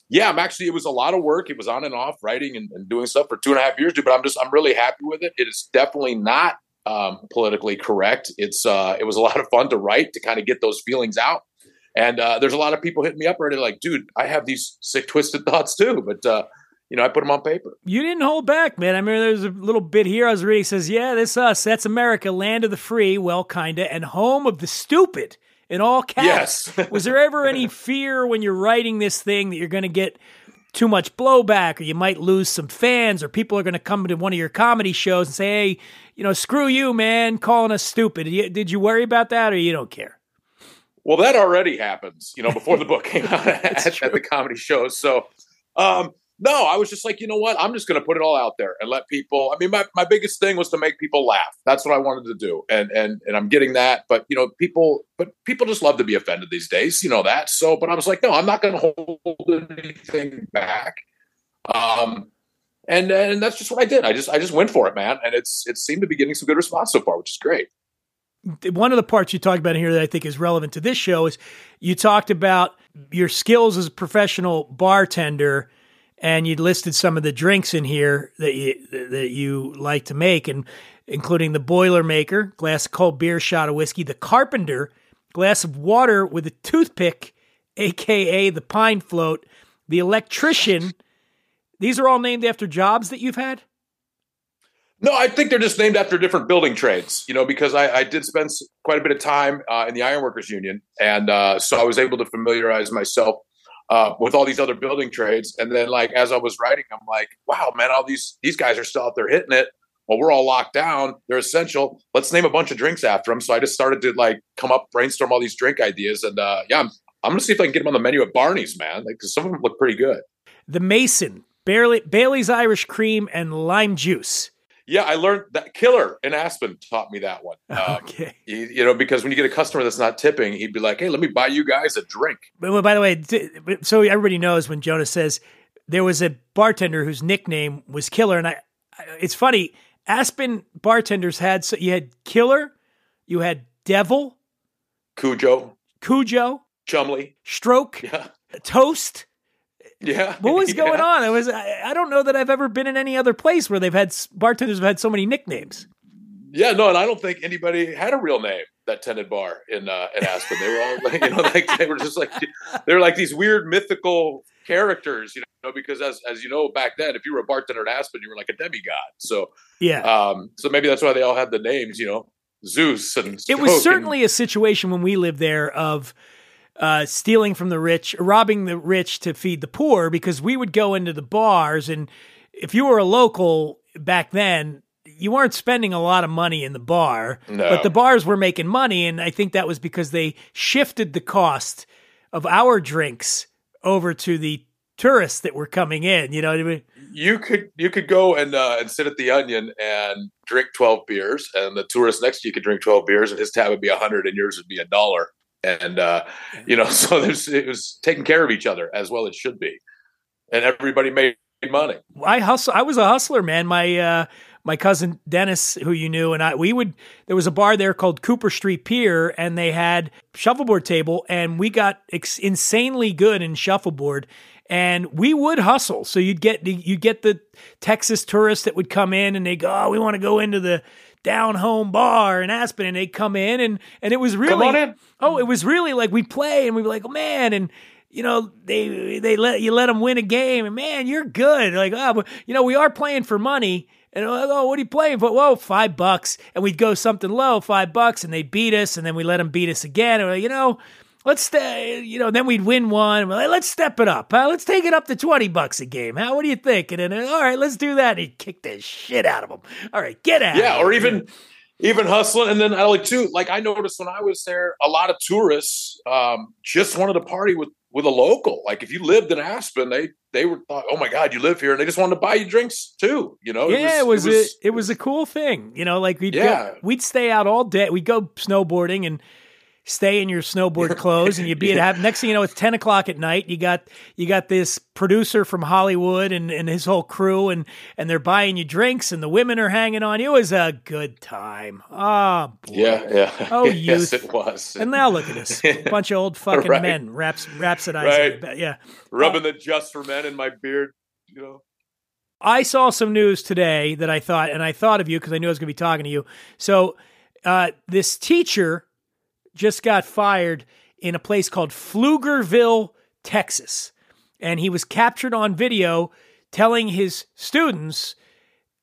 V: yeah, I'm actually, it was a lot of work. It was on and off writing and, and doing stuff for two and a half years, dude, but I'm just, I'm really happy with it. It is definitely not um, politically correct. It's, uh, it was a lot of fun to write to kind of get those feelings out. And uh, there's a lot of people hitting me up already like, dude, I have these sick, twisted thoughts too, but, uh, you know, I put them on paper.
B: You didn't hold back, man. I remember there's a little bit here I was reading. It says, "Yeah, this us. That's America, land of the free, well, kinda, and home of the stupid." In all caps.
V: Yes. *laughs*
B: Was there ever any fear when you're writing this thing that you're going to get too much blowback, or you might lose some fans, or people are going to come to one of your comedy shows and say, "Hey, you know, screw you, man, calling us stupid." Did you, did you worry about that, or you don't care?
V: Well, that already happens, you know, before the book came *laughs* out at, at the comedy shows. So, um, no, I was just like, you know what? I'm just going to put it all out there and let people. I mean, my, my biggest thing was to make people laugh. That's what I wanted to do, and and and I'm getting that. But you know, people, but people just love to be offended these days. You know that. So, but I was like, no, I'm not going to hold anything back. Um, and and that's just what I did. I just I just went for it, man. And it's it seemed to be getting some good response so far, which is great.
B: one of the parts you talked about here that I think is relevant to this show is you talked about your skills as a professional bartender, and you listed some of the drinks in here that you that you like to make, and including the Boilermaker, glass of cold beer, shot of whiskey, the Carpenter, glass of water with a toothpick, aka the Pine Float, the Electrician. These are all named after jobs that you've had.
V: No, I think they're just named after different building trades, you know, because I, I did spend quite a bit of time uh, in the Ironworkers Union. And uh, so I was able to familiarize myself uh, with all these other building trades. And then like as I was writing, I'm like, wow, man, all these these guys are still out there hitting it. Well, we're all locked down. They're essential. Let's name a bunch of drinks after them. So I just started to like come up, brainstorm all these drink ideas, and uh, yeah, I'm I'm gonna see if I can get them on the menu at Barney's, man. Like 'cause some of them look pretty good.
B: The Mason, Bailey, Bailey's Irish Cream, and lime juice.
V: Yeah, I learned that Killer in Aspen taught me that one. *laughs* Um,
B: Okay.
V: you, you know, because when you get a customer that's not tipping, he'd be like, "Hey, let me buy you guys a drink."
B: But well, by the way, so everybody knows when Jonas says there was a bartender whose nickname was Killer, and I, I- it's funny. Aspen bartenders had so you had Killer, you had Devil,
V: Cujo,
B: Cujo,
V: Chumley,
B: Stroke,
V: Yeah.
B: Toast.
V: Yeah.
B: What was *laughs* going
V: Yeah.
B: on? It was I, I don't know that I've ever been in any other place where they've had bartenders have had so many nicknames.
V: Yeah, no, and I don't think anybody had a real name that tended bar in uh, in Aspen. They were all, *laughs* like, you know, like they were just like they were like these weird mythical characters, you know, because as as you know back then, if you were a bartender at Aspen, you were like a demigod. So
B: Yeah.
V: um, so maybe that's why they all had the names, you know, Zeus and
B: it was certainly a situation when we lived there of uh, stealing from the rich, robbing the rich to feed the poor, because we would go into the bars, and if you were a local back then, you weren't spending a lot of money in the bar,
V: No.
B: but the bars were making money, and I think that was because they shifted the cost of our drinks over to the tourists that were coming in. You know what I mean?
V: you could you could go and uh, and sit at the Onion and drink twelve beers, and the tourist next to you could drink twelve beers, and his tab would be a hundred, and yours would be a dollar. And uh, you know, *laughs* so there's it was taking care of each other as well as should be, and everybody made money.
B: I hustle. I was a hustler, man. My uh, my cousin Dennis, who you knew, and I, we would. There was a bar there called Cooper Street Pier, and they had shuffleboard table, and we got ex- insanely good in shuffleboard. And we would hustle. So you'd get you'd get the Texas tourists that would come in, and they go, "Oh, we want to go into the down home bar in Aspen," and they'd come in, and and it was really oh, it was really like we'd play, and we'd be like, oh man, and you know they they let you let them win a game, and man, you're good. Like oh, you know we are playing for money. And like, oh, what are you playing for? Whoa, five bucks. And we'd go something low, five bucks, and they'd beat us, and then we let them beat us again. And we're like, you know, let's stay, you know, then we'd win one. Like, let's step it up. Huh? Let's take it up to 20 bucks a game. How, what do you think? And then, all right, let's do that. And he kicked kick the shit out of them. All right, get out.
V: Yeah, or even even hustling, and then I like too. Like I noticed when I was there, a lot of tourists um, just wanted to party with with a local. Like if you lived in Aspen, they they were thought, oh my god, you live here, and they just wanted to buy you drinks too. You know,
B: yeah, it was, a it was a cool thing. You know, like we'd
V: Yeah.
B: go, we'd stay out all day. We'd go snowboarding and stay in your snowboard *laughs* clothes, and you'd be at have next thing you know, it's ten o'clock at night. You got you got this producer from Hollywood and, and his whole crew, and and they're buying you drinks, and the women are hanging on you. It was a good time. Ah, boy.
V: yeah, yeah.
B: Oh, *laughs*
V: yes,
B: youth.
V: it was.
B: And now look at us, a *laughs* bunch of old fucking
V: Right.
B: men raps rhapsodizing.
V: Right.
B: Yeah.
V: rubbing the just for men in my beard. You know,
B: I saw some news today that I thought, and I thought of you because I knew I was going to be talking to you. So, uh, this teacher just got fired in a place called Pflugerville, Texas. And he was captured on video telling his students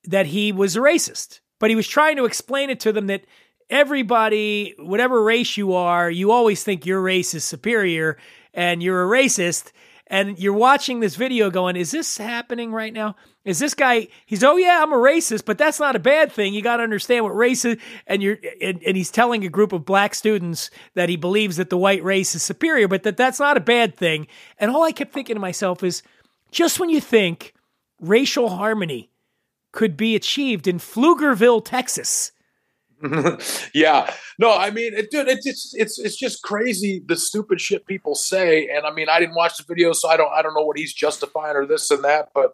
B: that he was a racist. But he was trying to explain it to them that everybody, whatever race you are, you always think your race is superior and you're a racist. And you're watching this video going, is this happening right now? Is this guy, he's, oh yeah, I'm a racist, but that's not a bad thing. You got to understand what race is. And you're, and, and he's telling a group of black students that he believes that the white race is superior, but that that's not a bad thing. And all I kept thinking to myself is just when you think racial harmony could be achieved in Pflugerville, Texas. *laughs*
V: yeah. No, I mean, it, dude, it's it's it's it's just crazy the stupid shit people say. And I mean, I didn't watch the video, so I don't I don't know what he's justifying or this and that. But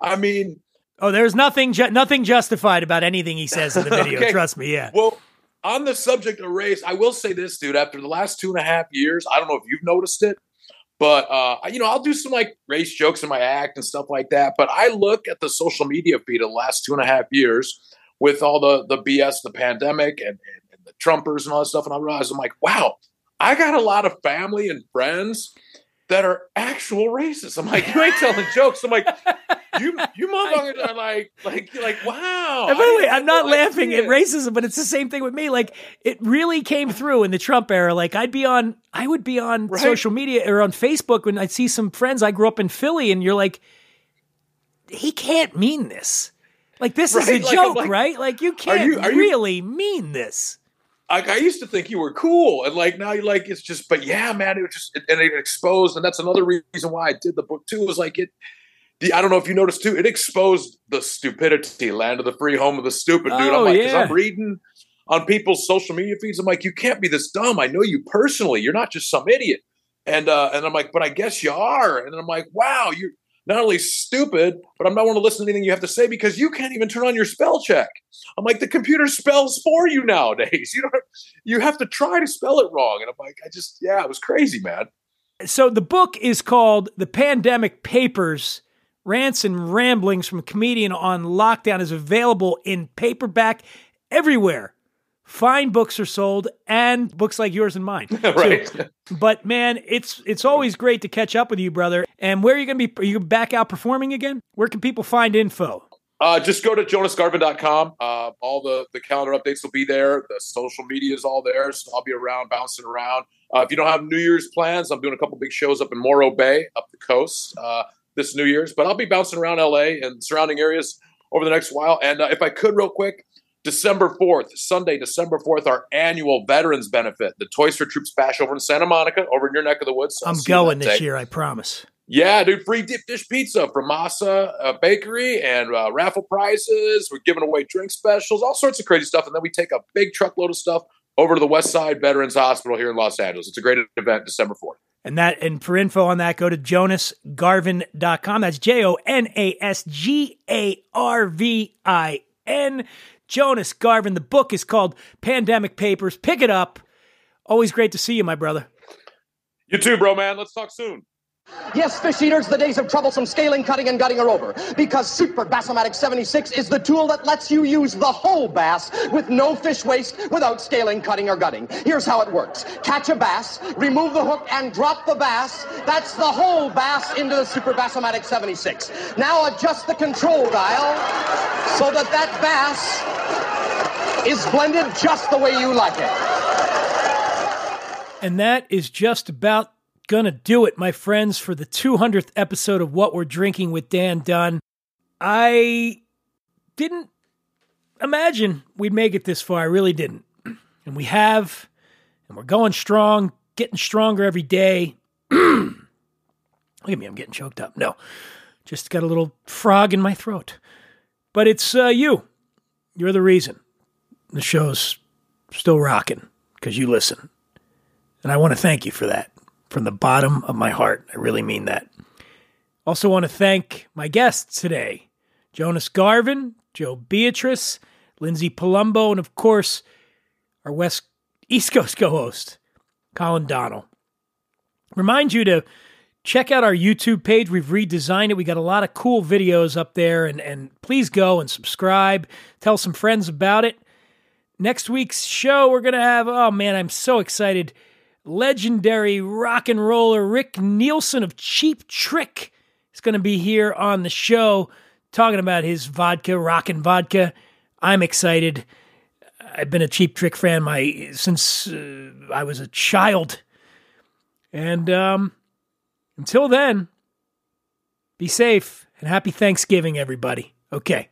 V: I mean,
B: Oh, there's nothing ju- nothing justified about anything he says in the *laughs* video.
V: Okay.
B: Trust me, yeah.
V: Well, on the subject of race, I will say this, dude. After the last two and a half years, I don't know if you've noticed it, but uh, you know, I'll do some like race jokes in my act and stuff like that. But I look at the social media feed of the last two and a half years with all the the BS, the pandemic, and, and, and the Trumpers and all that stuff, and I realize I'm like, wow, I got a lot of family and friends that are actual racists. I'm like, you ain't *laughs* telling jokes. I'm like, *laughs* you you motherfuckers are like like like wow.
B: And by the way, I'm not laughing at racism, but it's the same thing with me. Like it really came through in the Trump era. Like I'd be on, I would be on
V: Right.
B: social media or on Facebook when I'd see some friends. I grew up in Philly, and you're like, he can't mean this. Like this is a
V: Like,
B: joke,
V: like,
B: right? Like you can't
V: you- are you-
B: really mean this.
V: Like I used to think you were cool, and like now you're like it's just. But yeah, man, it was just and it exposed, and that's another reason why I did the book too. Was like it. The, I don't know if you noticed too. It exposed the stupidity, land of the free, home of the stupid, dude.
B: Oh,
V: I'm like, 'cause
B: yeah.
V: I'm reading on people's social media feeds. I'm like, you can't be this dumb. I know you personally. You're not just some idiot. And uh, and I'm like, but I guess you are. And I'm like, wow, you're not only stupid, but I'm not want to listen to anything you have to say because you can't even turn on your spell check. I'm like, the computer spells for you nowadays. *laughs* You don't. You have to try to spell it wrong. And I'm like, I just, yeah, it was crazy, man.
B: So the book is called The Pandemic Papers. Rants and ramblings from a comedian on lockdown is available in paperback everywhere. Fine books are sold, and books like yours and mine. *laughs* too.
V: right.
B: But man, it's it's always great to catch up with you, brother. And where are you going to be? Are you back out performing again? Where can people find info?
V: Uh, just go to jonasgarvin.com. Uh, all the, the calendar updates will be there. The social media is all there. So I'll be around, bouncing around. Uh, if you don't have New Year's plans, I'm doing a couple big shows up in Morro Bay, up the coast, uh, this New Year's. But I'll be bouncing around LA and surrounding areas over the next while. And uh, if I could, real quick, December 4th, Sunday, December 4th, our annual Veterans Benefit, the Toys for Troops Bash over in Santa Monica, over in your neck of the woods. So
B: I'm going this
V: day.
B: year, I promise.
V: Yeah, dude, free deep dish pizza from Masa uh, Bakery and uh, raffle prizes. We're giving away drink specials, all sorts of crazy stuff. And then we take a big truckload of stuff over to the West Side Veterans Hospital here in Los Angeles. It's a great event, December 4th.
B: And that and for info on that, go to jonasgarvin.com. That's J O N A S G A R V I N. Jonas Garvin. The book is called Pandemic Papers. Pick it up. Always great to see you, my brother.
V: You too, bro, man. Let's talk soon.
W: Yes, fish eaters, the days of troublesome scaling, cutting, and gutting are over. Because Super Bassomatic 76 is the tool that lets you use the whole bass with no fish waste without scaling, cutting, or gutting. Here's how it works. Catch a bass, remove the hook, and drop the bass. That's the whole bass into the Super Bassomatic 76. Now adjust the control dial so that that bass is blended just the way you like it.
B: And that is just about gonna do it, my friends, for the 200th episode of What We're Drinking with Dan Dunn. I didn't imagine we'd make it this far. I really didn't. And we have, and we're going strong, getting stronger every day. *clears throat* Look at me, I'm getting choked up. No, just got a little frog in my throat. But it's uh, you. You're the reason the show's still rocking because you listen. And I want to thank you for that from the bottom of my heart. I really mean that. Also, want to thank my guests today Jonas Garvin, Joe Beatrice, Lindsay Palumbo, and of course, our West East Coast co host, Colin Donnell. Remind you to check out our YouTube page. We've redesigned it. We got a lot of cool videos up there, and, and please go and subscribe. Tell some friends about it. Next week's show, we're going to have, oh man, I'm so excited. Legendary rock and roller Rick Nielsen of Cheap Trick is going to be here on the show talking about his vodka, rockin' vodka. I'm excited. I've been a Cheap Trick fan my since uh, I was a child. And um, until then, be safe and happy Thanksgiving, everybody. Okay.